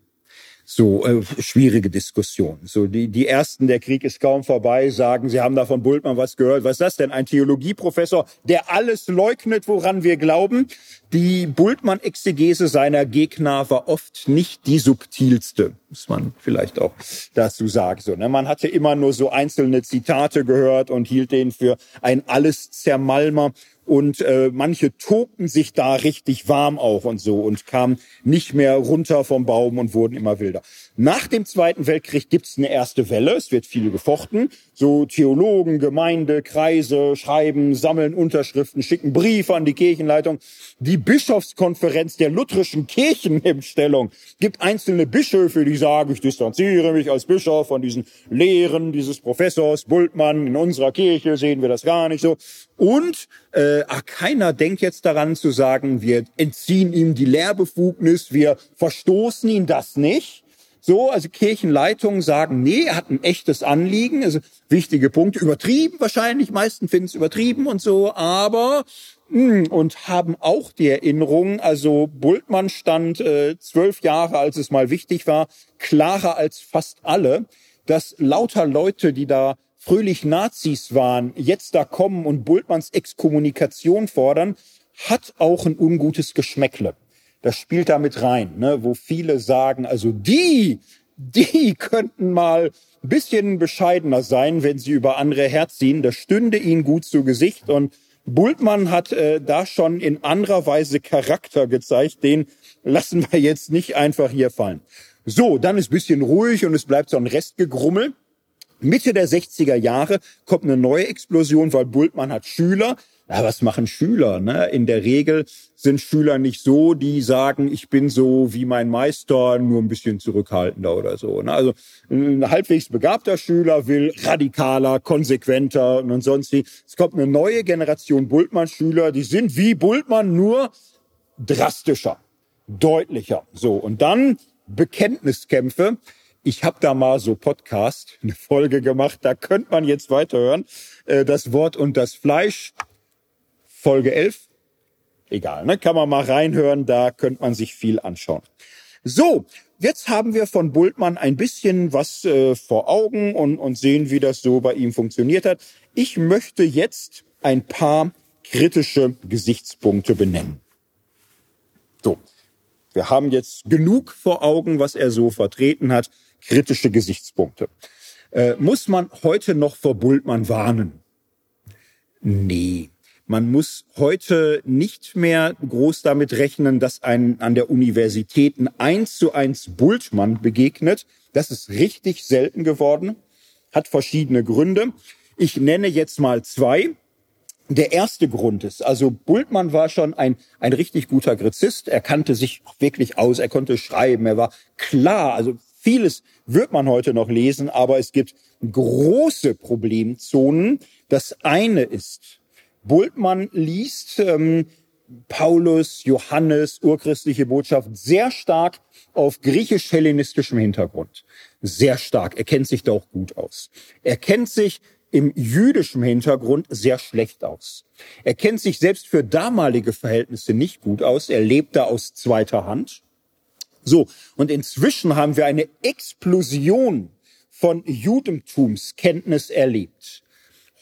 [SPEAKER 1] So äh, schwierige Diskussion. So die die ersten, der Krieg ist kaum vorbei, sagen, sie haben da von Bultmann was gehört. Was ist das denn? Ein Theologieprofessor, der alles leugnet, woran wir glauben. Die Bultmann-Exegese seiner Gegner war oft nicht die subtilste, muss man vielleicht auch dazu sagen. So, ne? Man hatte immer nur so einzelne Zitate gehört und hielt den für ein alles Zermalmer und äh, manche tobten sich da richtig warm auch und so und kamen nicht mehr runter vom Baum und wurden immer wilder. Nach dem Zweiten Weltkrieg gibt's eine erste Welle, es wird viel gefochten. So Theologen, Gemeinde, Kreise schreiben, sammeln Unterschriften, schicken Briefe an die Kirchenleitung. Die Bischofskonferenz der lutherischen Kirchen nimmt Stellung. Gibt einzelne Bischöfe, die sagen, ich distanziere mich als Bischof von diesen Lehren dieses Professors Bultmann. In unserer Kirche sehen wir das gar nicht so. Und äh, ach, keiner denkt jetzt daran zu sagen, wir entziehen ihm die Lehrbefugnis, wir verstoßen ihn das nicht so, also Kirchenleitungen sagen, nee, er hat ein echtes Anliegen, also wichtige Punkte, übertrieben wahrscheinlich, meisten finden es übertrieben und so, aber hm, und haben auch die Erinnerung, also Bultmann stand äh, zwölf Jahre, als es mal wichtig war, klarer als fast alle, dass lauter Leute, die da fröhlich Nazis waren, jetzt da kommen und Bultmanns Exkommunikation fordern, hat auch ein ungutes Geschmäckle das spielt da mit rein, ne? wo viele sagen, also die, die könnten mal ein bisschen bescheidener sein, wenn sie über andere herziehen. Das stünde ihnen gut zu Gesicht. Und Bultmann hat äh, da schon in anderer Weise Charakter gezeigt. Den lassen wir jetzt nicht einfach hier fallen. So, dann ist bisschen ruhig und es bleibt so ein Restgegrummel. Mitte der 60er Jahre kommt eine neue Explosion, weil Bultmann hat Schüler, ja, was machen Schüler? Ne? In der Regel sind Schüler nicht so, die sagen, ich bin so wie mein Meister, nur ein bisschen zurückhaltender oder so. Ne? Also ein halbwegs begabter Schüler will radikaler, konsequenter und sonst wie. Es kommt eine neue Generation Bultmann-Schüler, die sind wie Bultmann, nur drastischer, deutlicher. So, und dann Bekenntniskämpfe. Ich habe da mal so Podcast, eine Folge gemacht, da könnte man jetzt weiterhören. Äh, das Wort und das Fleisch Folge 11. Egal, ne? kann man mal reinhören, da könnte man sich viel anschauen. So, jetzt haben wir von Bultmann ein bisschen was äh, vor Augen und, und sehen, wie das so bei ihm funktioniert hat. Ich möchte jetzt ein paar kritische Gesichtspunkte benennen. So, wir haben jetzt genug vor Augen, was er so vertreten hat. Kritische Gesichtspunkte. Äh, muss man heute noch vor Bultmann warnen? Nee, man muss heute nicht mehr groß damit rechnen, dass ein an der Universität ein eins zu eins Bultmann begegnet. Das ist richtig selten geworden, hat verschiedene Gründe. Ich nenne jetzt mal zwei. Der erste Grund ist, also Bultmann war schon ein, ein richtig guter Gräzist. Er kannte sich wirklich aus, er konnte schreiben, er war klar, also vieles wird man heute noch lesen, aber es gibt große Problemzonen. Das eine ist, Bultmann liest ähm, Paulus, Johannes, urchristliche Botschaft sehr stark auf griechisch-hellenistischem Hintergrund. Sehr stark. Er kennt sich da auch gut aus. Er kennt sich im jüdischen Hintergrund sehr schlecht aus. Er kennt sich selbst für damalige Verhältnisse nicht gut aus. Er lebt da aus zweiter Hand. So. Und inzwischen haben wir eine Explosion von Judentumskenntnis erlebt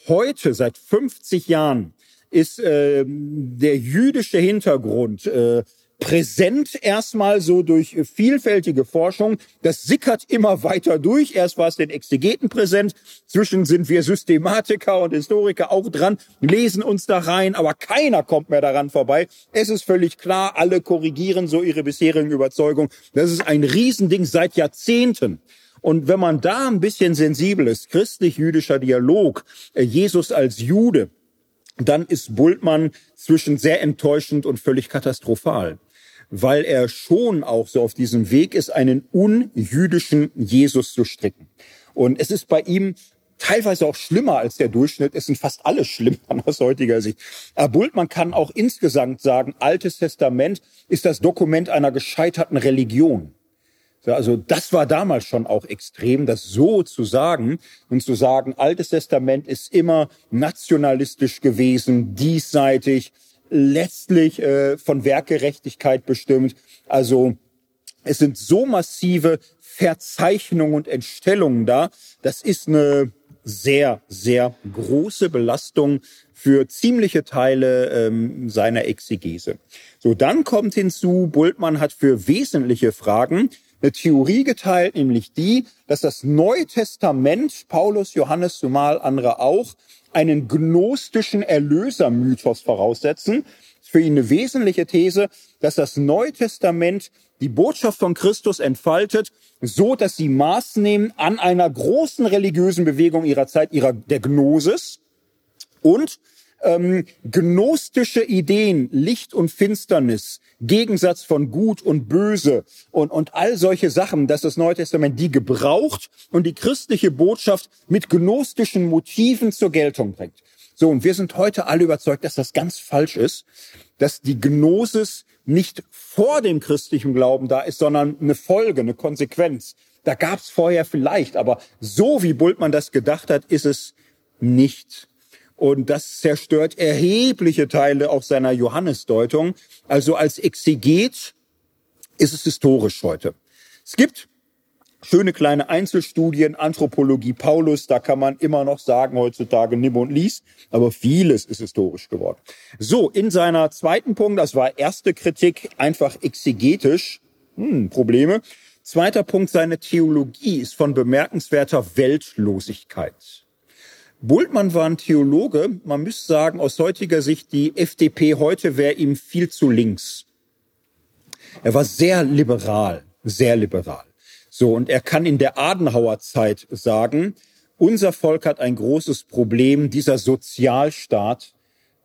[SPEAKER 1] heute, seit 50 Jahren, ist äh, der jüdische Hintergrund äh, präsent erstmal so durch vielfältige Forschung. Das sickert immer weiter durch. Erst war es den Exegeten präsent. Zwischen sind wir Systematiker und Historiker auch dran, lesen uns da rein, aber keiner kommt mehr daran vorbei. Es ist völlig klar, alle korrigieren so ihre bisherigen Überzeugungen. Das ist ein Riesending seit Jahrzehnten. Und wenn man da ein bisschen sensibel ist, christlich-jüdischer Dialog, äh, Jesus als Jude, dann ist Bultmann zwischen sehr enttäuschend und völlig katastrophal, weil er schon auch so auf diesem Weg ist, einen unjüdischen Jesus zu stricken. Und es ist bei ihm teilweise auch schlimmer als der Durchschnitt. Es sind fast alle schlimm aus heutiger Sicht. Aber Bultmann kann auch insgesamt sagen, Altes Testament ist das Dokument einer gescheiterten Religion. Also das war damals schon auch extrem, das so zu sagen und zu sagen, Altes Testament ist immer nationalistisch gewesen, diesseitig, letztlich äh, von Werkgerechtigkeit bestimmt. Also es sind so massive Verzeichnungen und Entstellungen da. Das ist eine sehr, sehr große Belastung für ziemliche Teile ähm, seiner Exegese. So, dann kommt hinzu, Bultmann hat für wesentliche Fragen eine Theorie geteilt, nämlich die, dass das Neue Testament, Paulus, Johannes, zumal andere auch, einen gnostischen Erlösermythos voraussetzen. Für ihn eine wesentliche These, dass das Neue Testament die Botschaft von Christus entfaltet, so dass sie Maß nehmen an einer großen religiösen Bewegung ihrer Zeit, ihrer der Gnosis und ähm, gnostische Ideen, Licht und Finsternis, Gegensatz von Gut und Böse und, und all solche Sachen, dass das Neue Testament die gebraucht und die christliche Botschaft mit gnostischen Motiven zur Geltung bringt. So, und wir sind heute alle überzeugt, dass das ganz falsch ist, dass die Gnosis nicht vor dem christlichen Glauben da ist, sondern eine Folge, eine Konsequenz. Da gab es vorher vielleicht, aber so wie Bultmann das gedacht hat, ist es nicht. Und das zerstört erhebliche Teile auch seiner Johannesdeutung. Also als Exeget ist es historisch heute. Es gibt schöne kleine Einzelstudien, Anthropologie Paulus, da kann man immer noch sagen heutzutage nimm und lies, aber vieles ist historisch geworden. So, in seiner zweiten Punkt, das war erste Kritik, einfach exegetisch, hm, Probleme. Zweiter Punkt, seine Theologie ist von bemerkenswerter Weltlosigkeit. Bultmann war ein Theologe, man müsste sagen, aus heutiger Sicht, die FDP heute wäre ihm viel zu links. Er war sehr liberal, sehr liberal. So, und er kann in der Adenauer Zeit sagen, unser Volk hat ein großes Problem, dieser Sozialstaat,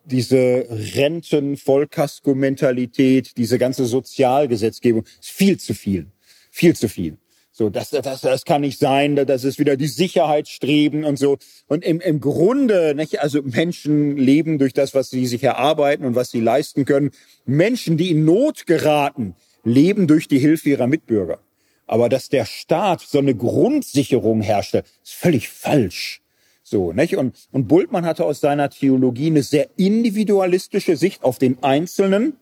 [SPEAKER 1] diese Renten, Vollkasko-Mentalität, diese ganze Sozialgesetzgebung, ist viel zu viel. Viel zu viel. So, das, das, das kann nicht sein, das ist wieder die Sicherheitsstreben und so. Und im, im Grunde, nicht, also Menschen leben durch das, was sie sich erarbeiten und was sie leisten können. Menschen, die in Not geraten, leben durch die Hilfe ihrer Mitbürger. Aber dass der Staat so eine Grundsicherung herstellt, ist völlig falsch. So, nicht? Und, und Bultmann hatte aus seiner Theologie eine sehr individualistische Sicht auf den Einzelnen,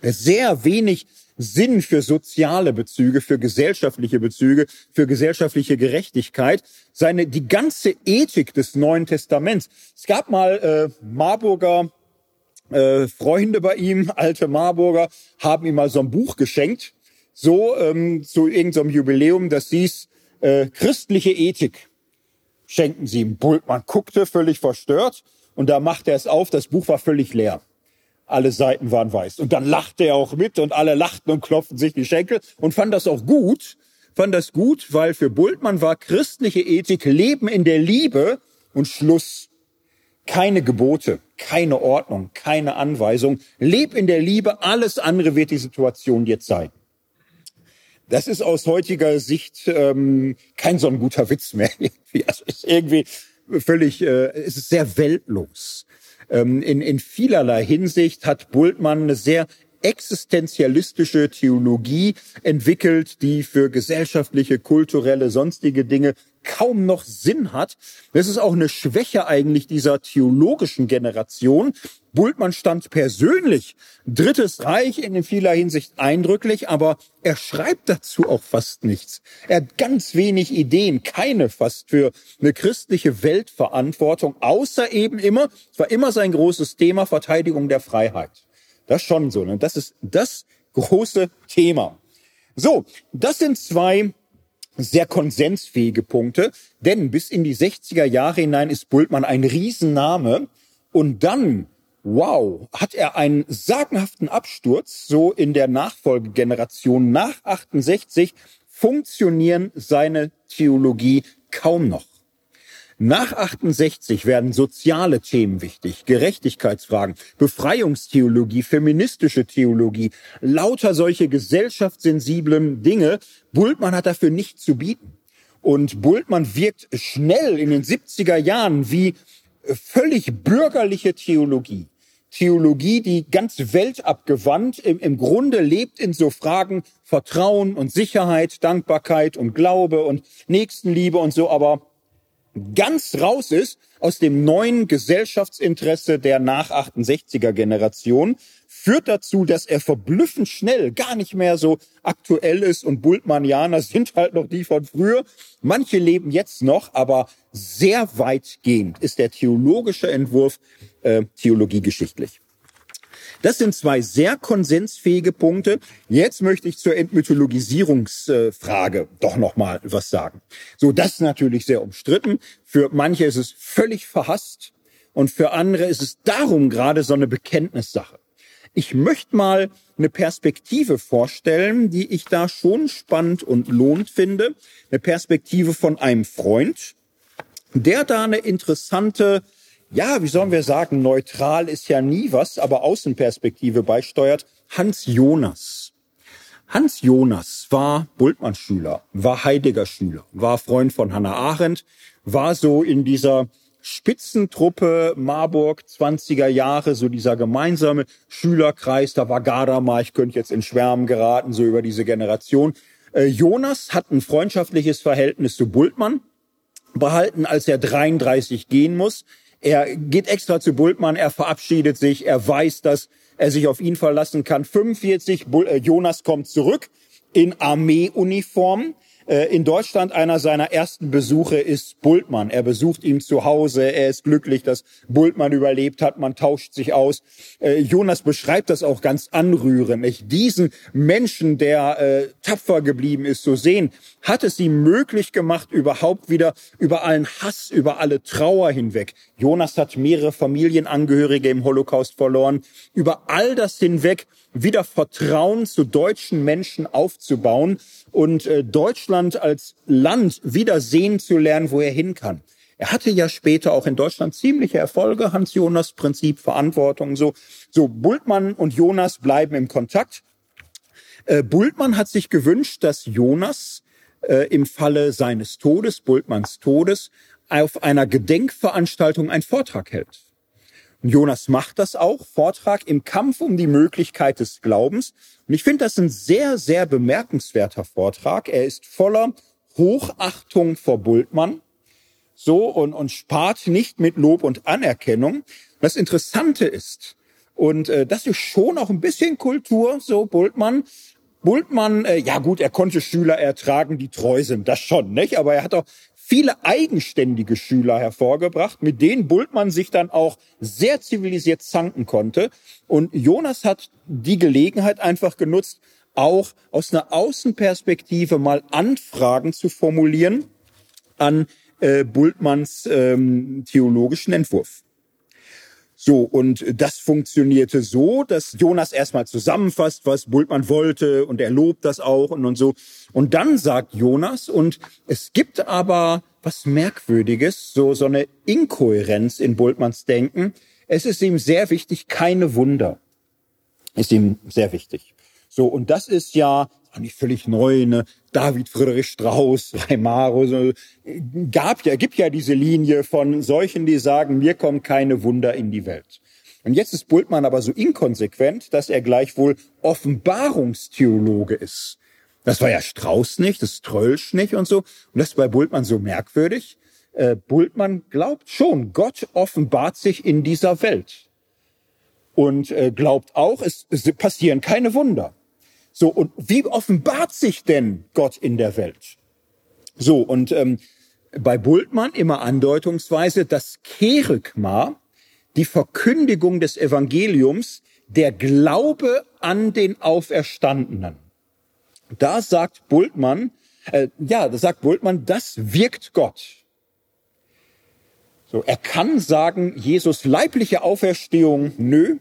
[SPEAKER 1] sehr wenig Sinn für soziale Bezüge, für gesellschaftliche Bezüge, für gesellschaftliche Gerechtigkeit. Seine, die ganze Ethik des Neuen Testaments. Es gab mal äh, Marburger äh, Freunde bei ihm, alte Marburger, haben ihm mal so ein Buch geschenkt so ähm, zu irgendeinem Jubiläum, das hieß äh, christliche Ethik. Schenken sie ihm. Bultmann guckte völlig verstört und da machte er es auf, das Buch war völlig leer. Alle Seiten waren weiß. Und dann lachte er auch mit und alle lachten und klopften sich die Schenkel und fand das auch gut, fand das gut, weil für Bultmann war christliche Ethik Leben in der Liebe und Schluss. Keine Gebote, keine Ordnung, keine Anweisung. Leb in der Liebe, alles andere wird die Situation dir zeigen. Das ist aus heutiger Sicht ähm, kein so ein guter Witz mehr. also ist irgendwie völlig, äh, es ist sehr weltlos. Ähm, in, in vielerlei Hinsicht hat Bultmann eine sehr existenzialistische Theologie entwickelt, die für gesellschaftliche, kulturelle, sonstige Dinge kaum noch Sinn hat. Das ist auch eine Schwäche eigentlich dieser theologischen Generation. Bultmann stand persönlich Drittes Reich in vieler Hinsicht eindrücklich, aber er schreibt dazu auch fast nichts. Er hat ganz wenig Ideen, keine fast für eine christliche Weltverantwortung, außer eben immer, es war immer sein großes Thema, Verteidigung der Freiheit. Das schon so, ne? Das ist das große Thema. So, das sind zwei sehr konsensfähige Punkte, denn bis in die 60er Jahre hinein ist Bultmann ein Riesenname und dann, wow, hat er einen sagenhaften Absturz, so in der Nachfolgegeneration nach 68 funktionieren seine Theologie kaum noch. Nach 68 werden soziale Themen wichtig, Gerechtigkeitsfragen, Befreiungstheologie, feministische Theologie, lauter solche gesellschaftssensiblen Dinge. Bultmann hat dafür nichts zu bieten. Und Bultmann wirkt schnell in den 70er Jahren wie völlig bürgerliche Theologie. Theologie, die ganz weltabgewandt im, im Grunde lebt in so Fragen Vertrauen und Sicherheit, Dankbarkeit und Glaube und Nächstenliebe und so, aber ganz raus ist aus dem neuen Gesellschaftsinteresse der nach 68er Generation, führt dazu, dass er verblüffend schnell gar nicht mehr so aktuell ist und Bultmannianer sind halt noch die von früher. Manche leben jetzt noch, aber sehr weitgehend ist der theologische Entwurf äh, theologiegeschichtlich. Das sind zwei sehr konsensfähige Punkte. Jetzt möchte ich zur Entmythologisierungsfrage doch noch mal was sagen. So, das ist natürlich sehr umstritten. Für manche ist es völlig verhasst und für andere ist es darum gerade so eine Bekenntnissache. Ich möchte mal eine Perspektive vorstellen, die ich da schon spannend und lohnt finde. Eine Perspektive von einem Freund, der da eine interessante ja, wie sollen wir sagen, neutral ist ja nie was, aber Außenperspektive beisteuert, Hans Jonas. Hans Jonas war Bultmann-Schüler, war Heidegger-Schüler, war Freund von Hannah Arendt, war so in dieser Spitzentruppe Marburg 20er Jahre, so dieser gemeinsame Schülerkreis, da war Gadamer, ich könnte jetzt in Schwärmen geraten, so über diese Generation. Äh, Jonas hat ein freundschaftliches Verhältnis zu Bultmann behalten, als er 33 gehen muss. Er geht extra zu Bultmann, er verabschiedet sich, er weiß, dass er sich auf ihn verlassen kann. 45, äh, Jonas kommt zurück in Armeeuniform. Äh, in Deutschland einer seiner ersten Besuche ist Bultmann. Er besucht ihn zu Hause. Er ist glücklich, dass Bultmann überlebt hat. Man tauscht sich aus. Äh, Jonas beschreibt das auch ganz anrührend. Diesen Menschen, der äh, tapfer geblieben ist, zu sehen, hat es ihm möglich gemacht, überhaupt wieder über allen Hass, über alle Trauer hinweg. Jonas hat mehrere Familienangehörige im Holocaust verloren. Über all das hinweg wieder Vertrauen zu deutschen Menschen aufzubauen und äh, Deutschland als Land wieder sehen zu lernen, wo er hin kann. Er hatte ja später auch in Deutschland ziemliche Erfolge, Hans Jonas Prinzip, Verantwortung, so. So, Bultmann und Jonas bleiben im Kontakt. Äh, Bultmann hat sich gewünscht, dass Jonas äh, im Falle seines Todes, Bultmanns Todes, auf einer Gedenkveranstaltung einen Vortrag hält. Jonas macht das auch, Vortrag im Kampf um die Möglichkeit des Glaubens. Und ich finde das ein sehr, sehr bemerkenswerter Vortrag. Er ist voller Hochachtung vor Bultmann. So und, und spart nicht mit Lob und Anerkennung. Das Interessante ist, und äh, das ist schon auch ein bisschen Kultur, so Bultmann. Bultmann, äh, ja gut, er konnte Schüler ertragen, die treu sind, das schon, nicht? Aber er hat auch viele eigenständige Schüler hervorgebracht, mit denen Bultmann sich dann auch sehr zivilisiert zanken konnte. Und Jonas hat die Gelegenheit einfach genutzt, auch aus einer Außenperspektive mal Anfragen zu formulieren an äh, Bultmanns ähm, theologischen Entwurf. So, und das funktionierte so, dass Jonas erstmal zusammenfasst, was Bultmann wollte und er lobt das auch und, und so. Und dann sagt Jonas, und es gibt aber was Merkwürdiges, so, so eine Inkohärenz in Bultmanns Denken. Es ist ihm sehr wichtig, keine Wunder. Ist ihm sehr wichtig. So, und das ist ja auch nicht völlig neu, ne? David Friedrich Strauss, Reimaro, so, gab ja, gibt ja diese Linie von solchen, die sagen, mir kommen keine Wunder in die Welt. Und jetzt ist Bultmann aber so inkonsequent, dass er gleichwohl Offenbarungstheologe ist. Das war ja Strauß nicht, das Trölsch nicht und so. Und das ist bei Bultmann so merkwürdig. Äh, Bultmann glaubt schon, Gott offenbart sich in dieser Welt. Und äh, glaubt auch, es, es passieren keine Wunder. So, und wie offenbart sich denn Gott in der Welt? So, und ähm, bei Bultmann immer andeutungsweise das Kerygma, die Verkündigung des Evangeliums, der Glaube an den Auferstandenen. Da sagt Bultmann, äh, ja, da sagt Bultmann, das wirkt Gott. So, er kann sagen, Jesus leibliche Auferstehung, nö,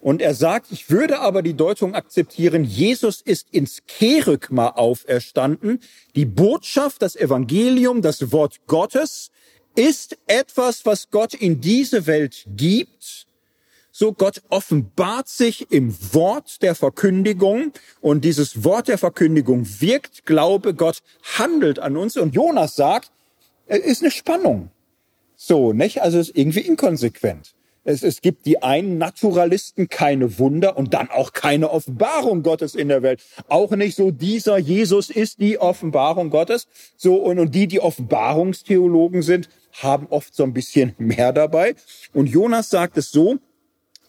[SPEAKER 1] und er sagt, ich würde aber die Deutung akzeptieren, Jesus ist ins Kerygma auferstanden. Die Botschaft, das Evangelium, das Wort Gottes ist etwas, was Gott in diese Welt gibt. So Gott offenbart sich im Wort der Verkündigung und dieses Wort der Verkündigung wirkt, Glaube, Gott handelt an uns und Jonas sagt, es ist eine Spannung. So, nicht? Also es ist irgendwie inkonsequent. Es, es gibt die einen Naturalisten keine Wunder und dann auch keine Offenbarung Gottes in der Welt. Auch nicht so, dieser Jesus ist die Offenbarung Gottes. So, und, und die, die Offenbarungstheologen sind, haben oft so ein bisschen mehr dabei. Und Jonas sagt es so,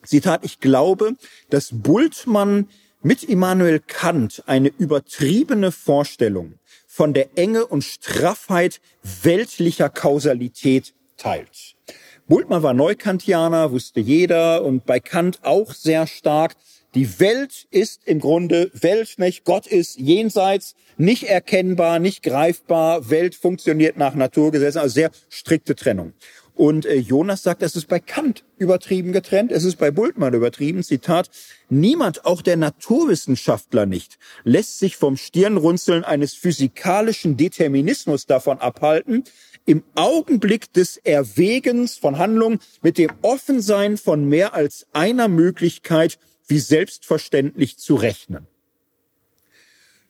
[SPEAKER 1] Zitat, ich glaube, dass Bultmann mit Immanuel Kant eine übertriebene Vorstellung von der Enge und Straffheit weltlicher Kausalität teilt. Bultmann war Neukantianer, wusste jeder, und bei Kant auch sehr stark. Die Welt ist im Grunde Welt, nicht? Gott ist jenseits, nicht erkennbar, nicht greifbar. Welt funktioniert nach Naturgesetzen, also sehr strikte Trennung. Und äh, Jonas sagt, es ist bei Kant übertrieben getrennt, es ist bei Bultmann übertrieben. Zitat, niemand, auch der Naturwissenschaftler nicht, lässt sich vom Stirnrunzeln eines physikalischen Determinismus davon abhalten, im Augenblick des Erwägens von Handlungen mit dem Offensein von mehr als einer Möglichkeit wie selbstverständlich zu rechnen.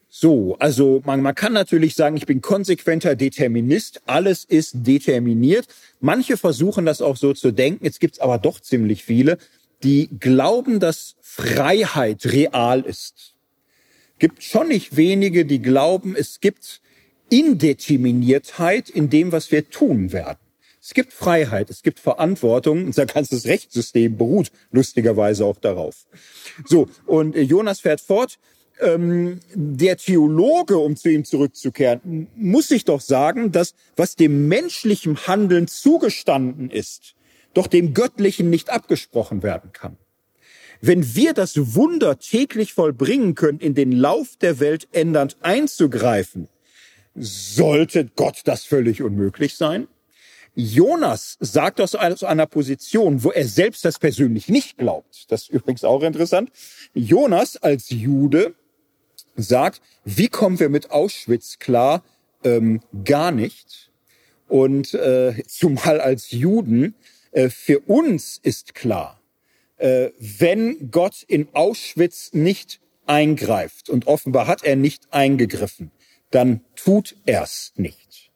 [SPEAKER 1] So, also man, man kann natürlich sagen, ich bin konsequenter Determinist, alles ist determiniert. Manche versuchen das auch so zu denken, jetzt gibt's aber doch ziemlich viele, die glauben, dass Freiheit real ist. Gibt schon nicht wenige, die glauben, es gibt Indeterminiertheit in dem, was wir tun werden. Es gibt Freiheit, es gibt Verantwortung, unser ganzes Rechtssystem beruht lustigerweise auch darauf. So, und Jonas fährt fort, ähm, der Theologe, um zu ihm zurückzukehren, muss sich doch sagen, dass was dem menschlichen Handeln zugestanden ist, doch dem Göttlichen nicht abgesprochen werden kann. Wenn wir das Wunder täglich vollbringen können, in den Lauf der Welt ändernd einzugreifen, sollte Gott das völlig unmöglich sein? Jonas sagt aus einer Position, wo er selbst das persönlich nicht glaubt. Das ist übrigens auch interessant. Jonas als Jude sagt, wie kommen wir mit Auschwitz klar? Ähm, gar nicht. Und äh, zumal als Juden, äh, für uns ist klar, äh, wenn Gott in Auschwitz nicht eingreift, und offenbar hat er nicht eingegriffen, dann tut er's nicht.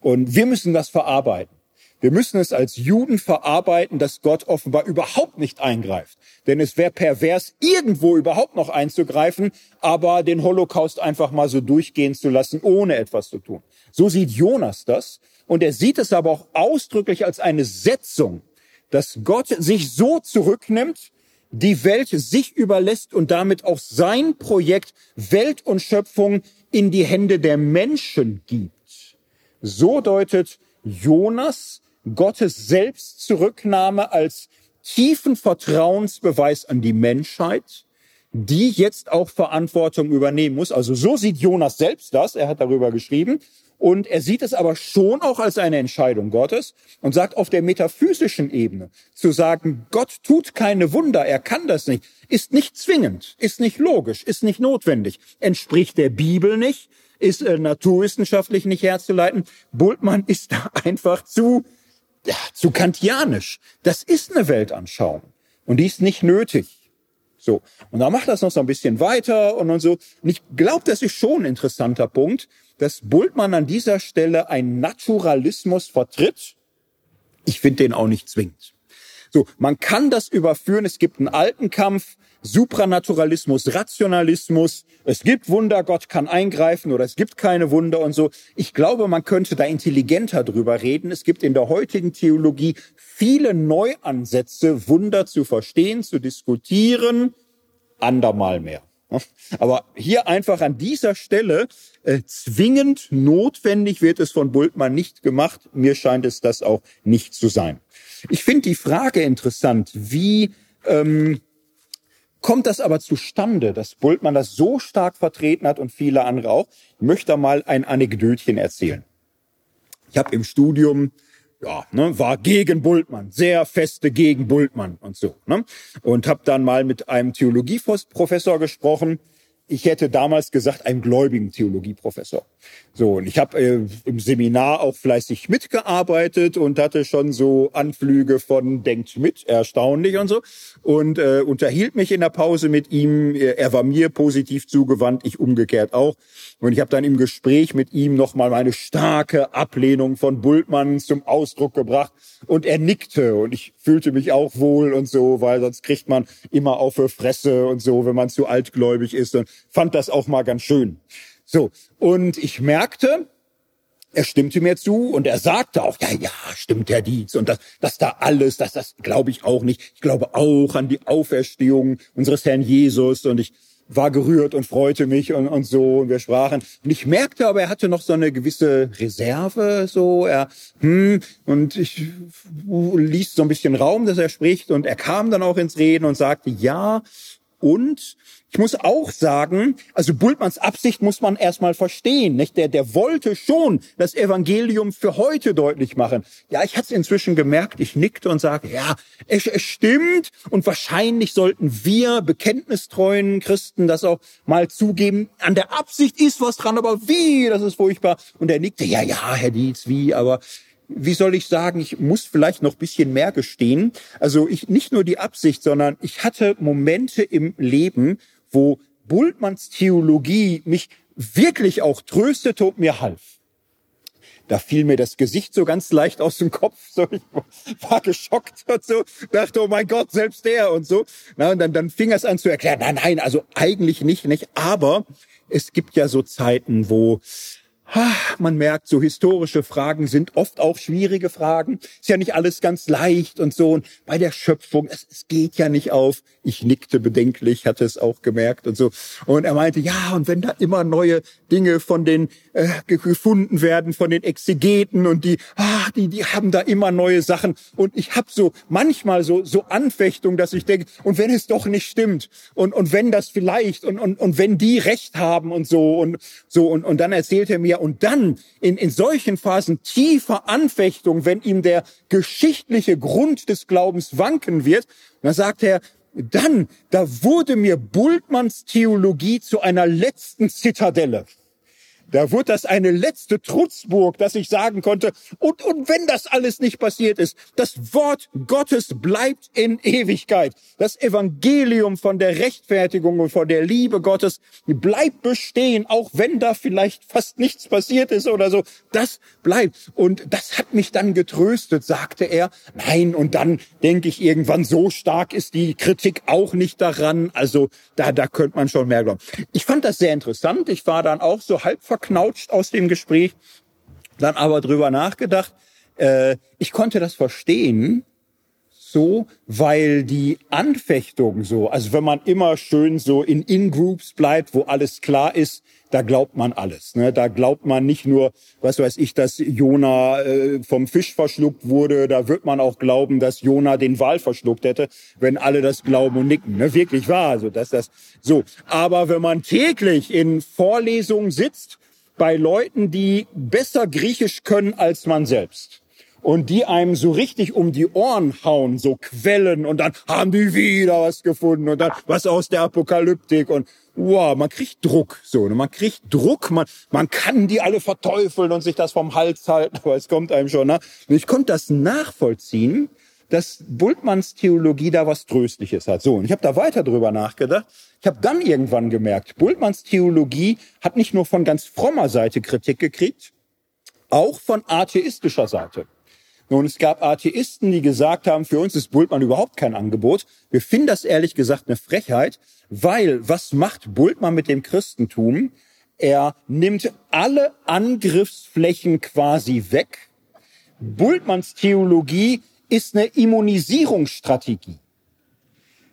[SPEAKER 1] Und wir müssen das verarbeiten. Wir müssen es als Juden verarbeiten, dass Gott offenbar überhaupt nicht eingreift. Denn es wäre pervers, irgendwo überhaupt noch einzugreifen, aber den Holocaust einfach mal so durchgehen zu lassen, ohne etwas zu tun. So sieht Jonas das. Und er sieht es aber auch ausdrücklich als eine Setzung, dass Gott sich so zurücknimmt, die Welt sich überlässt und damit auch sein Projekt Welt und Schöpfung in die Hände der Menschen gibt. So deutet Jonas Gottes Selbstzurücknahme als tiefen Vertrauensbeweis an die Menschheit, die jetzt auch Verantwortung übernehmen muss. Also so sieht Jonas selbst das, er hat darüber geschrieben. Und er sieht es aber schon auch als eine Entscheidung Gottes und sagt auf der metaphysischen Ebene zu sagen, Gott tut keine Wunder, er kann das nicht, ist nicht zwingend, ist nicht logisch, ist nicht notwendig, entspricht der Bibel nicht, ist äh, naturwissenschaftlich nicht herzuleiten. Bultmann ist da einfach zu ja, zu kantianisch. Das ist eine Weltanschauung. Und die ist nicht nötig. So. Und dann macht das noch so ein bisschen weiter und, und so. Und ich glaube, das ist schon ein interessanter Punkt, dass Bultmann an dieser Stelle einen Naturalismus vertritt. Ich finde den auch nicht zwingend. So, man kann das überführen. Es gibt einen alten Kampf Supranaturalismus, Rationalismus, es gibt Wunder, Gott kann eingreifen oder es gibt keine Wunder und so. Ich glaube, man könnte da intelligenter drüber reden. Es gibt in der heutigen Theologie viele Neuansätze, Wunder zu verstehen, zu diskutieren, andermal mehr. Aber hier einfach an dieser Stelle äh, zwingend notwendig wird es von Bultmann nicht gemacht. Mir scheint es das auch nicht zu sein. Ich finde die Frage interessant, wie ähm, kommt das aber zustande, dass Bultmann das so stark vertreten hat und viele andere auch. Ich möchte mal ein Anekdötchen erzählen. Ich habe im Studium ja, ne, war gegen Bultmann, sehr feste gegen Bultmann und so. Ne? Und habe dann mal mit einem Theologieprofessor gesprochen, ich hätte damals gesagt, einem gläubigen Theologieprofessor. So, und ich habe äh, im Seminar auch fleißig mitgearbeitet und hatte schon so Anflüge von denkt mit, erstaunlich und so. Und äh, unterhielt mich in der Pause mit ihm. Er war mir positiv zugewandt, ich umgekehrt auch. Und ich habe dann im Gespräch mit ihm nochmal meine starke Ablehnung von Bultmann zum Ausdruck gebracht. Und er nickte und ich fühlte mich auch wohl und so, weil sonst kriegt man immer auf für Fresse und so, wenn man zu altgläubig ist. Und fand das auch mal ganz schön. So, und ich merkte, er stimmte mir zu und er sagte auch, ja, ja, stimmt, Herr Dietz. Und das, das da alles, das, das glaube ich auch nicht. Ich glaube auch an die Auferstehung unseres Herrn Jesus und ich war gerührt und freute mich und, und so und wir sprachen. Und ich merkte aber, er hatte noch so eine gewisse Reserve, so er, hm, und ich ließ so ein bisschen Raum, dass er spricht und er kam dann auch ins Reden und sagte, ja, und ich muss auch sagen, also Bultmanns Absicht muss man erstmal verstehen. Nicht? Der, der wollte schon das Evangelium für heute deutlich machen. Ja, ich hatte es inzwischen gemerkt, ich nickte und sagte, ja, es, es stimmt und wahrscheinlich sollten wir bekenntnistreuen Christen das auch mal zugeben. An der Absicht ist was dran, aber wie, das ist furchtbar. Und er nickte, ja, ja, Herr Dietz, wie, aber wie soll ich sagen, ich muss vielleicht noch bisschen mehr gestehen. Also ich nicht nur die Absicht, sondern ich hatte Momente im Leben, wo Bultmanns Theologie mich wirklich auch tröstete und mir half. Da fiel mir das Gesicht so ganz leicht aus dem Kopf. So, ich war geschockt und so, dachte, oh mein Gott, selbst der und so. Na, und dann, dann fing es an zu erklären, nein, nein, also eigentlich nicht, nicht. Aber es gibt ja so Zeiten, wo man merkt, so historische Fragen sind oft auch schwierige Fragen. Ist ja nicht alles ganz leicht und so. Und bei der Schöpfung, es, es geht ja nicht auf. Ich nickte bedenklich, hatte es auch gemerkt und so. Und er meinte, ja, und wenn da immer neue Dinge von den äh, gefunden werden, von den Exegeten und die, ah, die, die haben da immer neue Sachen. Und ich habe so manchmal so so Anfechtung, dass ich denke, und wenn es doch nicht stimmt und und wenn das vielleicht und und und wenn die Recht haben und so und so und und dann erzählt er mir und dann in, in solchen Phasen tiefer Anfechtung, wenn ihm der geschichtliche Grund des Glaubens wanken wird, dann sagt er, dann, da wurde mir Bultmanns Theologie zu einer letzten Zitadelle. Da wurde das eine letzte Trutzburg, dass ich sagen konnte, und, und wenn das alles nicht passiert ist, das Wort Gottes bleibt in Ewigkeit. Das Evangelium von der Rechtfertigung und von der Liebe Gottes bleibt bestehen, auch wenn da vielleicht fast nichts passiert ist oder so. Das bleibt. Und das hat mich dann getröstet, sagte er. Nein, und dann denke ich irgendwann, so stark ist die Kritik auch nicht daran. Also da, da könnte man schon mehr glauben. Ich fand das sehr interessant. Ich war dann auch so halb verknautscht aus dem Gespräch, dann aber drüber nachgedacht. Äh, ich konnte das verstehen, so, weil die Anfechtung so, also wenn man immer schön so in In-Groups bleibt, wo alles klar ist, da glaubt man alles. Ne? Da glaubt man nicht nur, was weiß ich, dass Jona äh, vom Fisch verschluckt wurde, da wird man auch glauben, dass Jona den Wal verschluckt hätte, wenn alle das glauben und nicken. Ne? Wirklich wahr, also dass das so. Aber wenn man täglich in Vorlesungen sitzt, bei Leuten, die besser Griechisch können als man selbst. Und die einem so richtig um die Ohren hauen, so Quellen und dann haben die wieder was gefunden und dann was aus der Apokalyptik und wow, man kriegt Druck, so, ne? man kriegt Druck, man, man kann die alle verteufeln und sich das vom Hals halten, aber es kommt einem schon, ne? Ich konnte das nachvollziehen, dass Bultmanns Theologie da was Tröstliches hat. So, und ich habe da weiter drüber nachgedacht. Ich habe dann irgendwann gemerkt, Bultmanns Theologie hat nicht nur von ganz frommer Seite Kritik gekriegt, auch von atheistischer Seite. Nun, es gab Atheisten, die gesagt haben, für uns ist Bultmann überhaupt kein Angebot. Wir finden das ehrlich gesagt eine Frechheit, weil was macht Bultmann mit dem Christentum? Er nimmt alle Angriffsflächen quasi weg. Bultmanns Theologie ist eine Immunisierungsstrategie.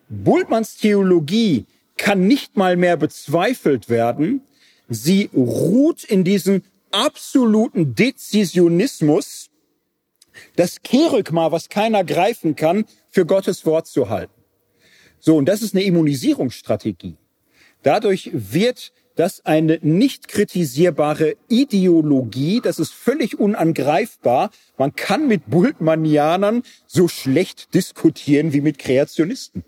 [SPEAKER 1] Bultmanns Theologie kann nicht mal mehr bezweifelt werden. Sie ruht in diesem absoluten Dezisionismus, das Kerygma, was keiner greifen kann, für Gottes Wort zu halten. So, und das ist eine Immunisierungsstrategie. Dadurch wird das eine nicht kritisierbare Ideologie, das ist völlig unangreifbar. Man kann mit Bultmannianern so schlecht diskutieren wie mit Kreationisten.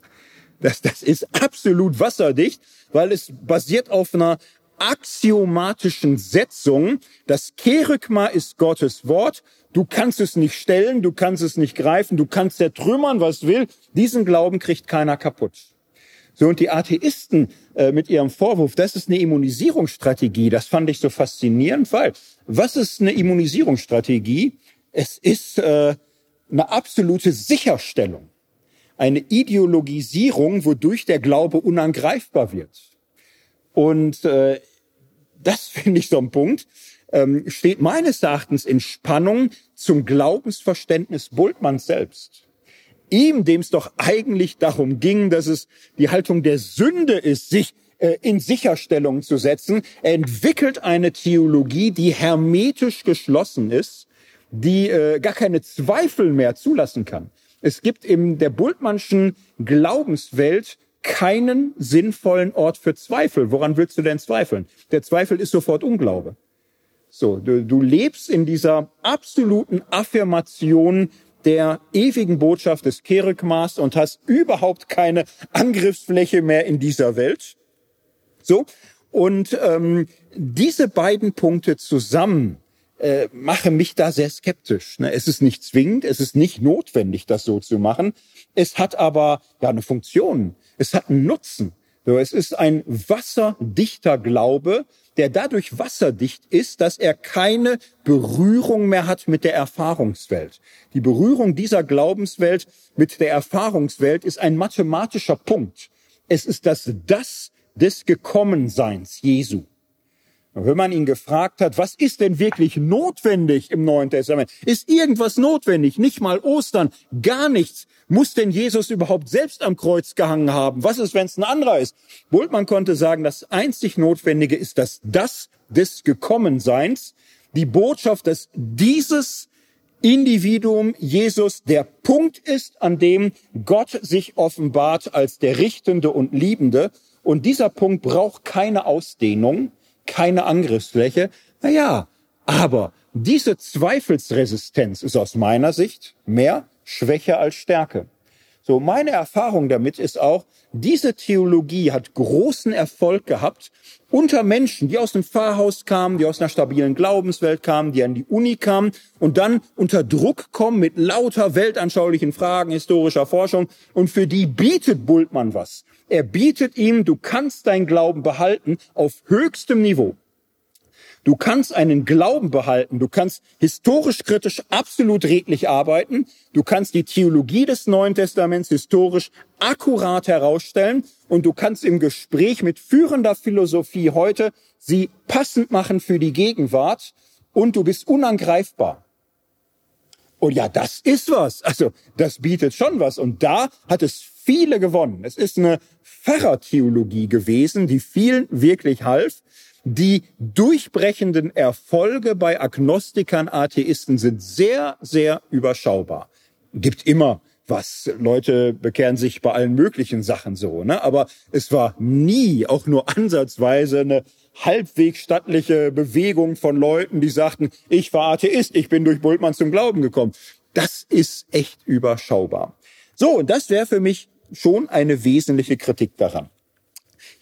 [SPEAKER 1] Das, das ist absolut wasserdicht, weil es basiert auf einer axiomatischen Setzung. Das Kerygma ist Gottes Wort. Du kannst es nicht stellen, du kannst es nicht greifen, du kannst zertrümmern, was will. Diesen Glauben kriegt keiner kaputt. So, und die Atheisten äh, mit ihrem Vorwurf, das ist eine Immunisierungsstrategie, das fand ich so faszinierend, weil was ist eine Immunisierungsstrategie? Es ist äh, eine absolute Sicherstellung, eine Ideologisierung, wodurch der Glaube unangreifbar wird. Und äh, das finde ich so ein Punkt. ähm, steht meines Erachtens in Spannung zum Glaubensverständnis Bultmanns selbst. Ihm, dem es doch eigentlich darum ging, dass es die Haltung der Sünde ist, sich äh, in Sicherstellung zu setzen. Entwickelt eine Theologie, die hermetisch geschlossen ist, die äh, gar keine Zweifel mehr zulassen kann. Es gibt in der Bultmannschen Glaubenswelt keinen sinnvollen Ort für Zweifel. Woran willst du denn zweifeln? Der Zweifel ist sofort Unglaube. So, du, du lebst in dieser absoluten Affirmation der ewigen Botschaft des Kerygmas und hast überhaupt keine Angriffsfläche mehr in dieser Welt. So, und ähm, diese beiden Punkte zusammen äh, machen mich da sehr skeptisch. Ne? Es ist nicht zwingend, es ist nicht notwendig, das so zu machen. Es hat aber ja eine Funktion, es hat einen Nutzen. So, es ist ein wasserdichter Glaube, der dadurch wasserdicht ist, dass er keine Berührung mehr hat mit der Erfahrungswelt. Die Berührung dieser Glaubenswelt mit der Erfahrungswelt ist ein mathematischer Punkt. Es ist das Das des Gekommenseins Jesu. Wenn man ihn gefragt hat, was ist denn wirklich notwendig im Neuen Testament? Ist irgendwas notwendig? Nicht mal Ostern, gar nichts. Muss denn Jesus überhaupt selbst am Kreuz gehangen haben? Was ist, wenn es ein anderer ist? Bultmann konnte sagen, das einzig Notwendige ist das Das des Gekommenseins, die Botschaft, dass dieses Individuum Jesus der Punkt ist, an dem Gott sich offenbart als der Richtende und Liebende. Und dieser Punkt braucht keine Ausdehnung, keine Angriffsfläche. Naja, aber diese Zweifelsresistenz ist aus meiner Sicht mehr Schwäche als Stärke. So, meine Erfahrung damit ist auch, diese Theologie hat großen Erfolg gehabt unter Menschen, die aus dem Pfarrhaus kamen, die aus einer stabilen Glaubenswelt kamen, die an die Uni kamen und dann unter Druck kommen mit lauter weltanschaulichen Fragen, historischer Forschung und für die bietet Bultmann was. Er bietet ihm, du kannst dein Glauben behalten auf höchstem Niveau. Du kannst einen Glauben behalten, du kannst historisch kritisch absolut redlich arbeiten, du kannst die Theologie des Neuen Testaments historisch akkurat herausstellen und du kannst im Gespräch mit führender Philosophie heute sie passend machen für die Gegenwart und du bist unangreifbar. Und ja, das ist was. Also, das bietet schon was. Und da hat es viele gewonnen. Es ist eine Pfarrertheologie gewesen, die vielen wirklich half. Die durchbrechenden Erfolge bei Agnostikern, Atheisten sind sehr, sehr überschaubar. Gibt immer was. Leute bekehren sich bei allen möglichen Sachen so, ne? Aber es war nie auch nur ansatzweise eine halbwegs stattliche Bewegung von Leuten, die sagten, ich war Atheist, ich bin durch Bultmann zum Glauben gekommen. Das ist echt überschaubar. So, und das wäre für mich schon eine wesentliche Kritik daran.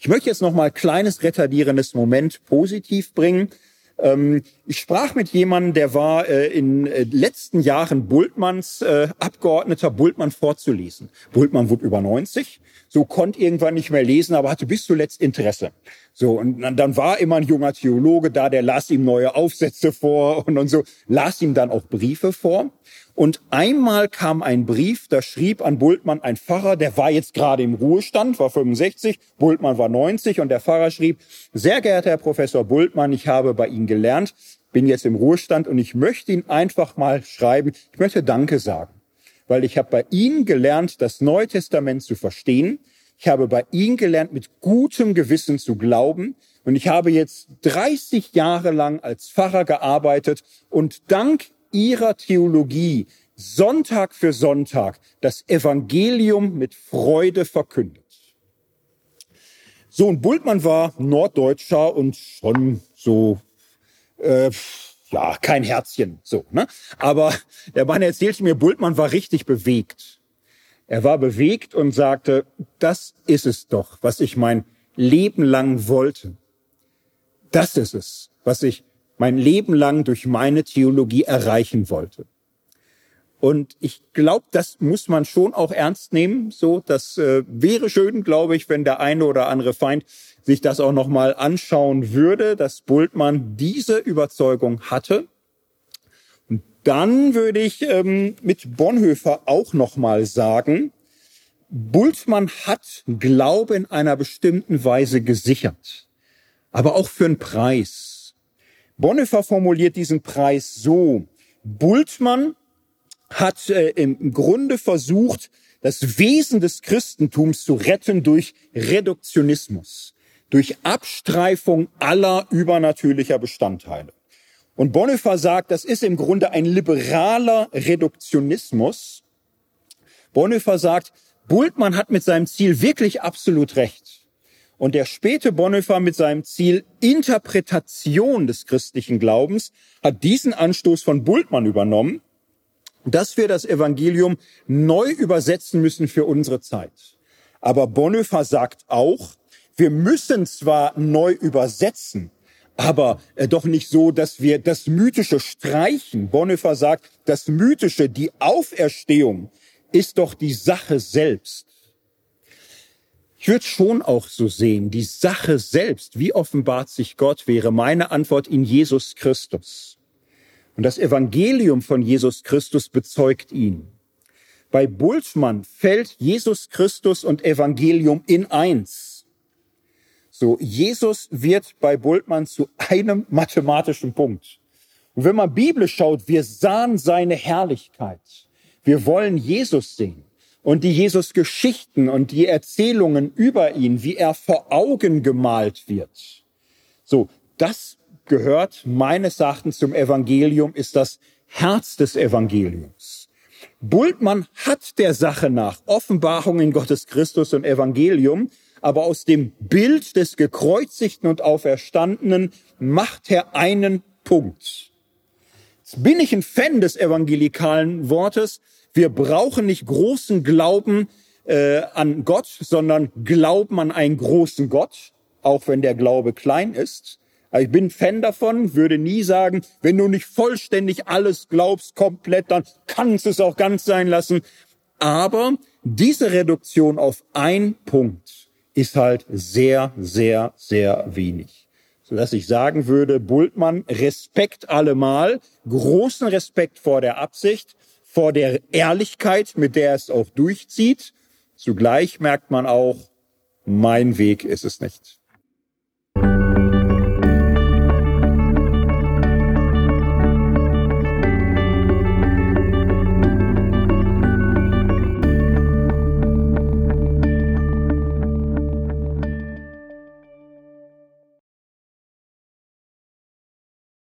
[SPEAKER 1] Ich möchte jetzt noch mal kleines retardierendes Moment positiv bringen. Ähm, ich sprach mit jemandem, der war äh, in äh, letzten Jahren Bultmanns äh, Abgeordneter, Bultmann vorzulesen. Bultmann wurde über 90, so konnte irgendwann nicht mehr lesen, aber hatte bis zuletzt Interesse. So, und dann war immer ein junger Theologe da, der las ihm neue Aufsätze vor und, und so, las ihm dann auch Briefe vor. Und einmal kam ein Brief, da schrieb an Bultmann ein Pfarrer, der war jetzt gerade im Ruhestand, war 65, Bultmann war 90 und der Pfarrer schrieb, sehr geehrter Herr Professor Bultmann, ich habe bei Ihnen gelernt, bin jetzt im Ruhestand und ich möchte Ihnen einfach mal schreiben, ich möchte Danke sagen, weil ich habe bei Ihnen gelernt, das Neue Testament zu verstehen, ich habe bei Ihnen gelernt, mit gutem Gewissen zu glauben. Und ich habe jetzt 30 Jahre lang als Pfarrer gearbeitet. Und dank ihrer Theologie Sonntag für Sonntag das Evangelium mit Freude verkündet. So, und Bultmann war Norddeutscher und schon so, äh, ja, kein Herzchen, so, ne? Aber der Mann erzählte mir, Bultmann war richtig bewegt. Er war bewegt und sagte, das ist es doch, was ich mein Leben lang wollte. Das ist es, was ich mein Leben lang durch meine Theologie erreichen wollte. Und ich glaube, das muss man schon auch ernst nehmen. So, das äh, wäre schön, glaube ich, wenn der eine oder andere Feind sich das auch noch mal anschauen würde, dass Bultmann diese Überzeugung hatte. Und dann würde ich ähm, mit Bonhoeffer auch noch mal sagen, Bultmann hat Glaube in einer bestimmten Weise gesichert, aber auch für einen Preis. Bonhoeffer formuliert diesen Preis so. Bultmann hat äh, im Grunde versucht, das Wesen des Christentums zu retten durch Reduktionismus, durch Abstreifung aller übernatürlicher Bestandteile. Und Bonhoeffer sagt, das ist im Grunde ein liberaler Reduktionismus. Bonhoeffer sagt, Bultmann hat mit seinem Ziel wirklich absolut recht. Und der späte Bonhoeffer mit seinem Ziel Interpretation des christlichen Glaubens hat diesen Anstoß von Bultmann übernommen, dass wir das Evangelium neu übersetzen müssen für unsere Zeit. Aber Bonhoeffer sagt auch, wir müssen zwar neu übersetzen, aber äh, doch nicht so, dass wir das Mythische streichen. Bonhoeffer sagt, das Mythische, die Auferstehung, ist doch die Sache selbst. Ich würde schon auch so sehen, die Sache selbst, wie offenbart sich Gott, wäre meine Antwort in Jesus Christus. Und das Evangelium von Jesus Christus bezeugt ihn. Bei Bultmann fällt Jesus Christus und Evangelium in eins. So, Jesus wird bei Bultmann zu einem mathematischen Punkt. Und wenn man biblisch schaut, wir sahen seine Herrlichkeit. Wir wollen Jesus sehen und die Jesus-Geschichten und die Erzählungen über ihn, wie er vor Augen gemalt wird. So, das gehört meines Erachtens zum Evangelium, ist das Herz des Evangeliums. Bultmann hat der Sache nach Offenbarung in Gottes Christus und Evangelium, aber aus dem Bild des gekreuzigten und auferstandenen macht er einen Punkt. Jetzt bin ich ein Fan des evangelikalen Wortes, wir brauchen nicht großen Glauben äh, an Gott, sondern Glauben an einen großen Gott, auch wenn der Glaube klein ist. Ich bin Fan davon, würde nie sagen, wenn du nicht vollständig alles glaubst, komplett, dann kannst du es auch ganz sein lassen. Aber diese Reduktion auf ein Punkt ist halt sehr, sehr, sehr wenig. Sodass ich sagen würde, Bultmann, Respekt allemal, großen Respekt vor der Absicht, vor der Ehrlichkeit, mit der es auch durchzieht. Zugleich merkt man auch, mein Weg ist es nicht.